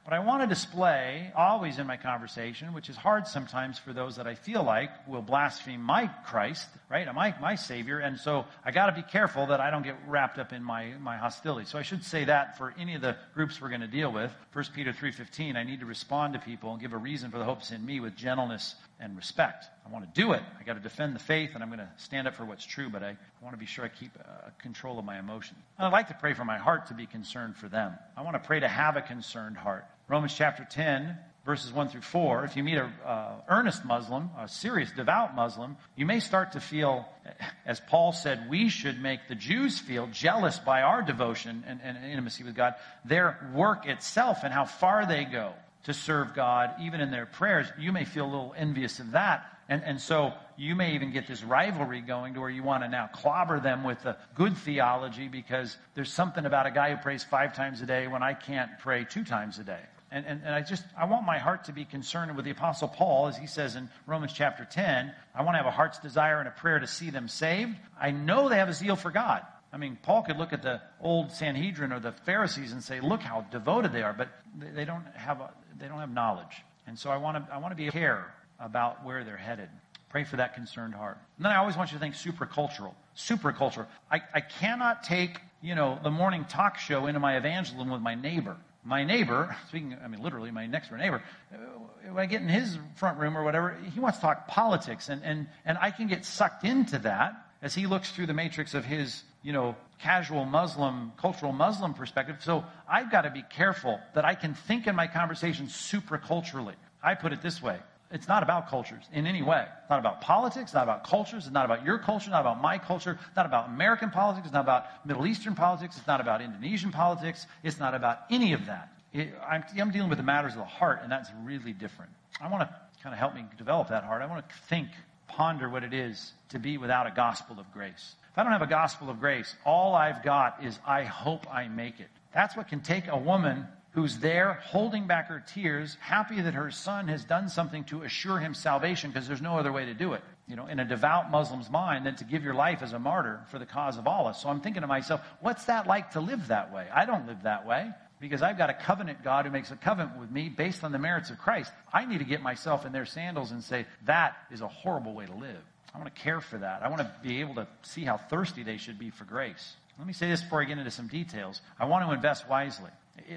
B: But I want to display, always in my conversation, which is hard sometimes for those that I feel like will blaspheme my Christ, right? My, my Savior. And so I got to be careful that I don't get wrapped up in my, my hostility. So I should say that for any of the groups we're going to deal with. 1 Peter 3.15, I need to respond to people and give a reason for the hopes in me with gentleness and respect. I want to do it. I got to defend the faith, and I'm going to stand up for what's true, but I, want to be sure I keep uh, control of my emotion. I'd like to pray for my heart to be concerned for them. I want to pray to have a concerned heart. Romans chapter 10, verses 1 through 4. If you meet an uh, earnest Muslim, a serious, devout Muslim, you may start to feel, as Paul said, we should make the Jews feel jealous by our devotion and, and intimacy with God, their work itself and how far they go to serve God, even in their prayers, you may feel a little envious of that. And, and so you may even get this rivalry going to where you want to now clobber them with the good theology because there's something about a guy who prays five times a day when I can't pray two times a day. And, and, and I just, I want my heart to be concerned with the Apostle Paul, as he says in Romans chapter 10. I want to have a heart's desire and a prayer to see them saved. I know they have a zeal for God. I mean, Paul could look at the old Sanhedrin or the Pharisees and say, look how devoted they are, but they don't have, a, they don't have knowledge. And so I want to, I want to be care about where they're headed. Pray for that concerned heart. And then I always want you to think supracultural. Supracultural. I, I cannot take, you know, the morning talk show into my evangelism with my neighbor. My neighbor, speaking, I mean, literally my next door neighbor, uh, when I get in his front room or whatever, he wants to talk politics. And, and, and I can get sucked into that as he looks through the matrix of his, you know, casual Muslim, cultural Muslim perspective. So I've got to be careful that I can think in my conversation supraculturally. I put it this way. It's not about cultures in any way. It's not about politics, it's not about cultures, it's not about your culture, not about my culture, it's not about American politics, it's not about Middle Eastern politics, it's not about Indonesian politics, it's not about any of that. It, I'm, I'm dealing with the matters of the heart, and that's really different. I want to kind of help me develop that heart. I want to think ponder what it is to be without a gospel of grace. If I don't have a gospel of grace, all I've got is I hope I make it. That's what can take a woman who's there holding back her tears, happy that her son has done something to assure him salvation because there's no other way to do it. You know, in a devout Muslim's mind than to give your life as a martyr for the cause of Allah. So I'm thinking to myself, what's that like to live that way? I don't live that way because I've got a covenant God who makes a covenant with me based on the merits of Christ. I need to get myself in their sandals and say, that is a horrible way to live. I want to care for that. I want to be able to see how thirsty they should be for grace. Let me say this before I get into some details. I want to invest wisely.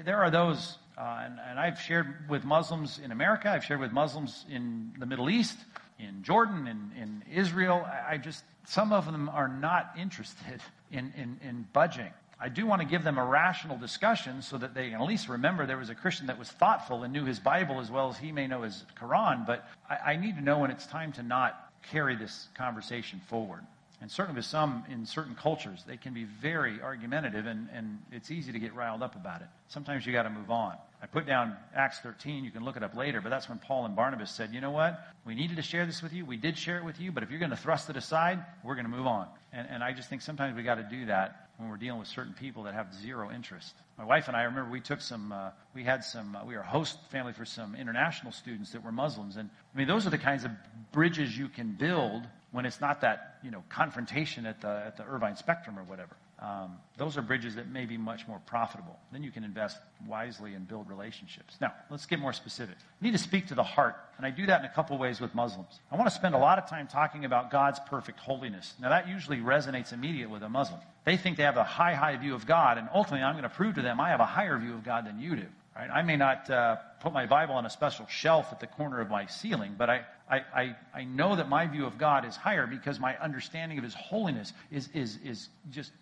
B: There are those, uh, and, and I've shared with Muslims in America, I've shared with Muslims in the Middle East, in Jordan, in, in Israel. I just, some of them are not interested in, in, in budging. I do want to give them a rational discussion so that they can at least remember there was a Christian that was thoughtful and knew his Bible as well as he may know his Quran. But I, I need to know when it's time to not carry this conversation forward. And certainly with some in certain cultures, they can be very argumentative and, and it's easy to get riled up about it. Sometimes you got to move on. I put down Acts 13. You can look it up later, but that's when Paul and Barnabas said, you know what? We needed to share this with you. We did share it with you, but if you're going to thrust it aside, we're going to move on. And, and I just think sometimes we got to do that when we're dealing with certain people that have zero interest. My wife and I remember we took some, uh, we had some, uh, we were a host family for some international students that were Muslims. And I mean, those are the kinds of bridges you can build when it's not that, you know, confrontation at the, at the Irvine Spectrum or whatever. Um, those are bridges that may be much more profitable. Then you can invest wisely and build relationships. Now, let's get more specific. I need to speak to the heart, and I do that in a couple ways with Muslims. I want to spend a lot of time talking about God's perfect holiness. Now, that usually resonates immediately with a Muslim. They think they have a high, high view of God, and ultimately I'm going to prove to them I have a higher view of God than you do. Right? I may not uh, put my Bible on a special shelf at the corner of my ceiling, but I, I, I, I know that my view of God is higher because my understanding of His holiness is, is, is just,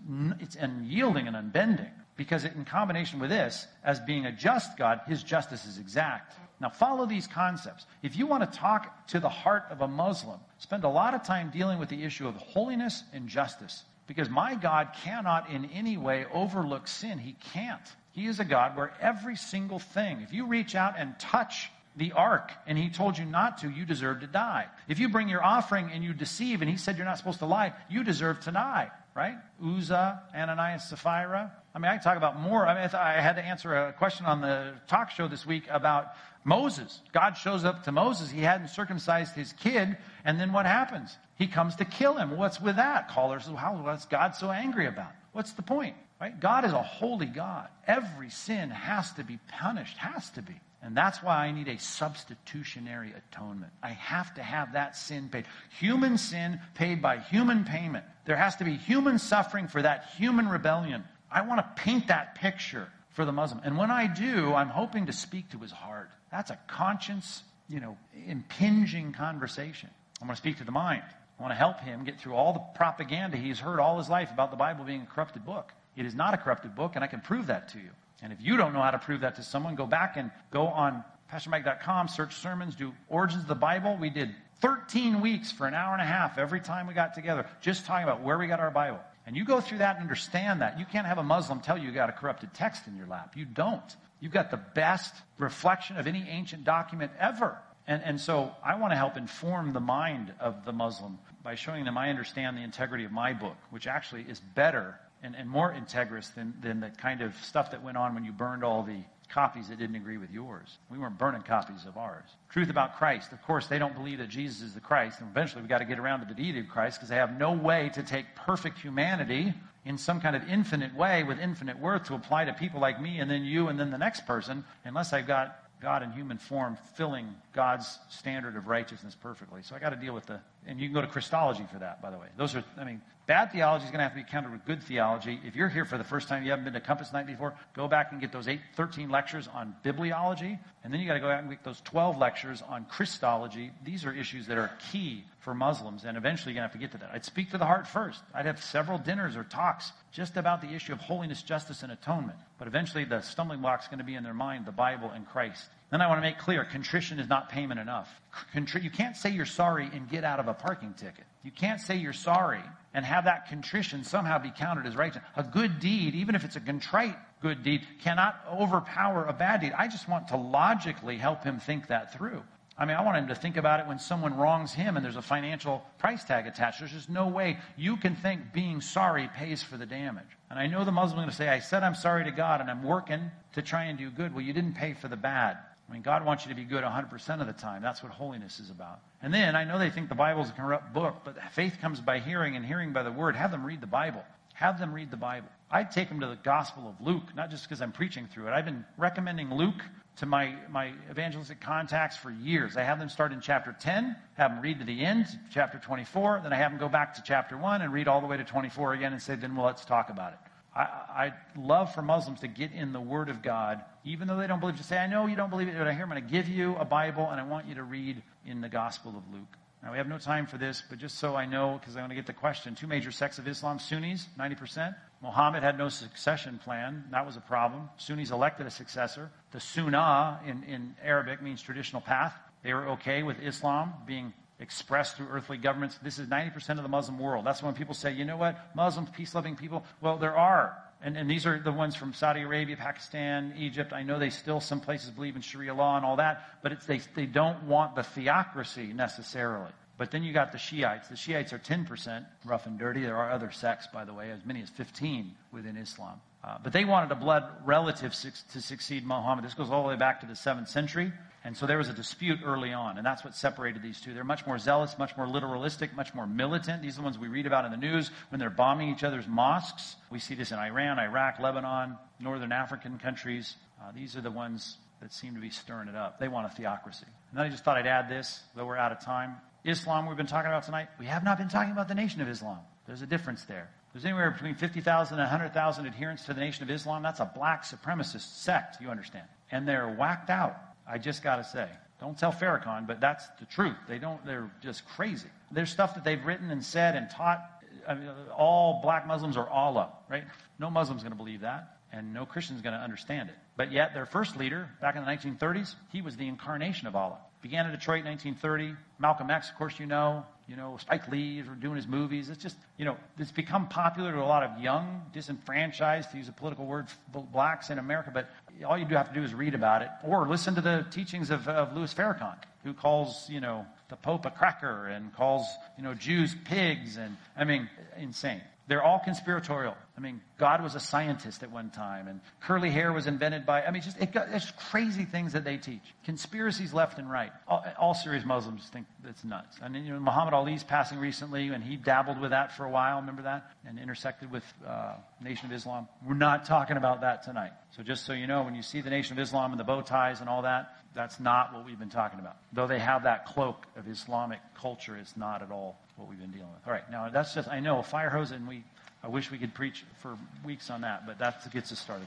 B: it's unyielding and unbending. Because in combination with this, as being a just God, His justice is exact. Now, follow these concepts. If you want to talk to the heart of a Muslim, spend a lot of time dealing with the issue of holiness and justice. Because my God cannot in any way overlook sin. He can't. He is a God where every single thing, if you reach out and touch the ark and he told you not to, you deserve to die. If you bring your offering and you deceive and he said you're not supposed to lie, you deserve to die, right? Uzzah, Ananias, Sapphira. I mean, I can talk about more. I mean, I had to answer a question on the talk show this week about Moses. God shows up to Moses. He hadn't circumcised his kid. And then what happens? He comes to kill him. What's with that? Callers, how, what's God so angry about? What's the point? Right? God is a holy God. Every sin has to be punished, has to be. And that's why I need a substitutionary atonement. I have to have that sin paid. Human sin paid by human payment. There has to be human suffering for that human rebellion. I want to paint that picture for the Muslim. And when I do, I'm hoping to speak to his heart. That's a conscience, you know, impinging conversation. I'm going to speak to the mind. I want to help him get through all the propaganda he's heard all his life about the Bible being a corrupted book. It is not a corrupted book, and I can prove that to you. And if you don't know how to prove that to someone, go back and go on pastormike.com, search sermons, do Origins of the Bible. We did 13 weeks for an hour and a half every time we got together, just talking about where we got our Bible. And you go through that and understand that. You can't have a Muslim tell you you got a corrupted text in your lap. You don't. You've got the best reflection of any ancient document ever. And, and so I want to help inform the mind of the Muslim by showing them I understand the integrity of my book, which actually is better and, and more integrous than, than the kind of stuff that went on when you burned all the copies that didn't agree with yours. We weren't burning copies of ours. Truth about Christ. Of course, they don't believe that Jesus is the Christ. And eventually we've got to get around to the deity of Christ because they have no way to take perfect humanity in some kind of infinite way with infinite worth to apply to people like me and then you and then the next person unless I've got God in human form filling God's standard of righteousness perfectly. So I got to deal with the, and you can go to Christology for that, by the way. Those are, I mean, Bad theology is going to have to be countered with good theology. If you're here for the first time, you haven't been to Compass Night before, go back and get those eight, 13 lectures on bibliology. And then you got to go out and get those 12 lectures on Christology. These are issues that are key for Muslims, and eventually you're going to have to get to that. I'd speak to the heart first. I'd have several dinners or talks just about the issue of holiness, justice, and atonement. But eventually the stumbling block is going to be in their mind the Bible and Christ. Then I want to make clear contrition is not payment enough. You can't say you're sorry and get out of a parking ticket. You can't say you're sorry and have that contrition somehow be counted as righteous. A good deed, even if it's a contrite good deed, cannot overpower a bad deed. I just want to logically help him think that through. I mean, I want him to think about it when someone wrongs him and there's a financial price tag attached. There's just no way you can think being sorry pays for the damage. And I know the Muslim is going to say, I said I'm sorry to God and I'm working to try and do good. Well, you didn't pay for the bad. I mean, God wants you to be good 100% of the time. That's what holiness is about. And then I know they think the Bible's a corrupt book, but faith comes by hearing and hearing by the word. Have them read the Bible. Have them read the Bible. I'd take them to the Gospel of Luke, not just because I'm preaching through it. I've been recommending Luke to my, my evangelistic contacts for years. I have them start in chapter 10, have them read to the end, chapter 24, then I have them go back to chapter 1 and read all the way to 24 again and say, then well, let's talk about it. I, I love for Muslims to get in the Word of God, even though they don't believe, to say, I know you don't believe it, but I'm going to give you a Bible and I want you to read in the Gospel of Luke. Now, we have no time for this, but just so I know, because I want to get the question. Two major sects of Islam, Sunnis, 90%. Muhammad had no succession plan. That was a problem. Sunnis elected a successor. The Sunnah in, in Arabic means traditional path. They were okay with Islam being expressed through earthly governments. This is 90% of the Muslim world. That's when people say, you know what, Muslims, peace loving people. Well, there are. And, and these are the ones from Saudi Arabia, Pakistan, Egypt. I know they still, some places believe in Sharia law and all that, but it's, they, they don't want the theocracy necessarily. But then you got the Shiites. The Shiites are 10% rough and dirty. There are other sects, by the way, as many as 15 within Islam. Uh, but they wanted a blood relative to succeed Muhammad. This goes all the way back to the 7th century. And so there was a dispute early on, and that's what separated these two. They're much more zealous, much more literalistic, much more militant. These are the ones we read about in the news when they're bombing each other's mosques. We see this in Iran, Iraq, Lebanon, northern African countries. Uh, these are the ones that seem to be stirring it up. They want a theocracy. And then I just thought I'd add this, though we're out of time. Islam, we've been talking about tonight. We have not been talking about the nation of Islam. There's a difference there. There's anywhere between 50,000 and 100,000 adherents to the Nation of Islam. That's a black supremacist sect, you understand. And they're whacked out, I just got to say. Don't tell Farrakhan, but that's the truth. They don't, they're just crazy. There's stuff that they've written and said and taught. I mean, all black Muslims are Allah, right? No Muslim's going to believe that, and no Christian's going to understand it. But yet, their first leader, back in the 1930s, he was the incarnation of Allah. Began in Detroit, 1930. Malcolm X, of course, you know. You know, Spike Lee is doing his movies. It's just, you know, it's become popular to a lot of young, disenfranchised, to use a political word, blacks in America. But all you do have to do is read about it or listen to the teachings of, of Louis Farrakhan, who calls, you know, the Pope a cracker and calls, you know, Jews pigs. And, I mean, insane. They're all conspiratorial. I mean, God was a scientist at one time, and curly hair was invented by. I mean, just it got, it's crazy things that they teach. Conspiracies left and right. All, all serious Muslims think it's nuts. And then, you know, Muhammad Ali's passing recently, and he dabbled with that for a while. Remember that? And intersected with uh, Nation of Islam. We're not talking about that tonight. So just so you know, when you see the Nation of Islam and the bow ties and all that, that's not what we've been talking about. Though they have that cloak of Islamic culture, it's not at all what we've been dealing with. All right, now that's just, I know, fire hose, and we, I wish we could preach for weeks on that, but that gets us started.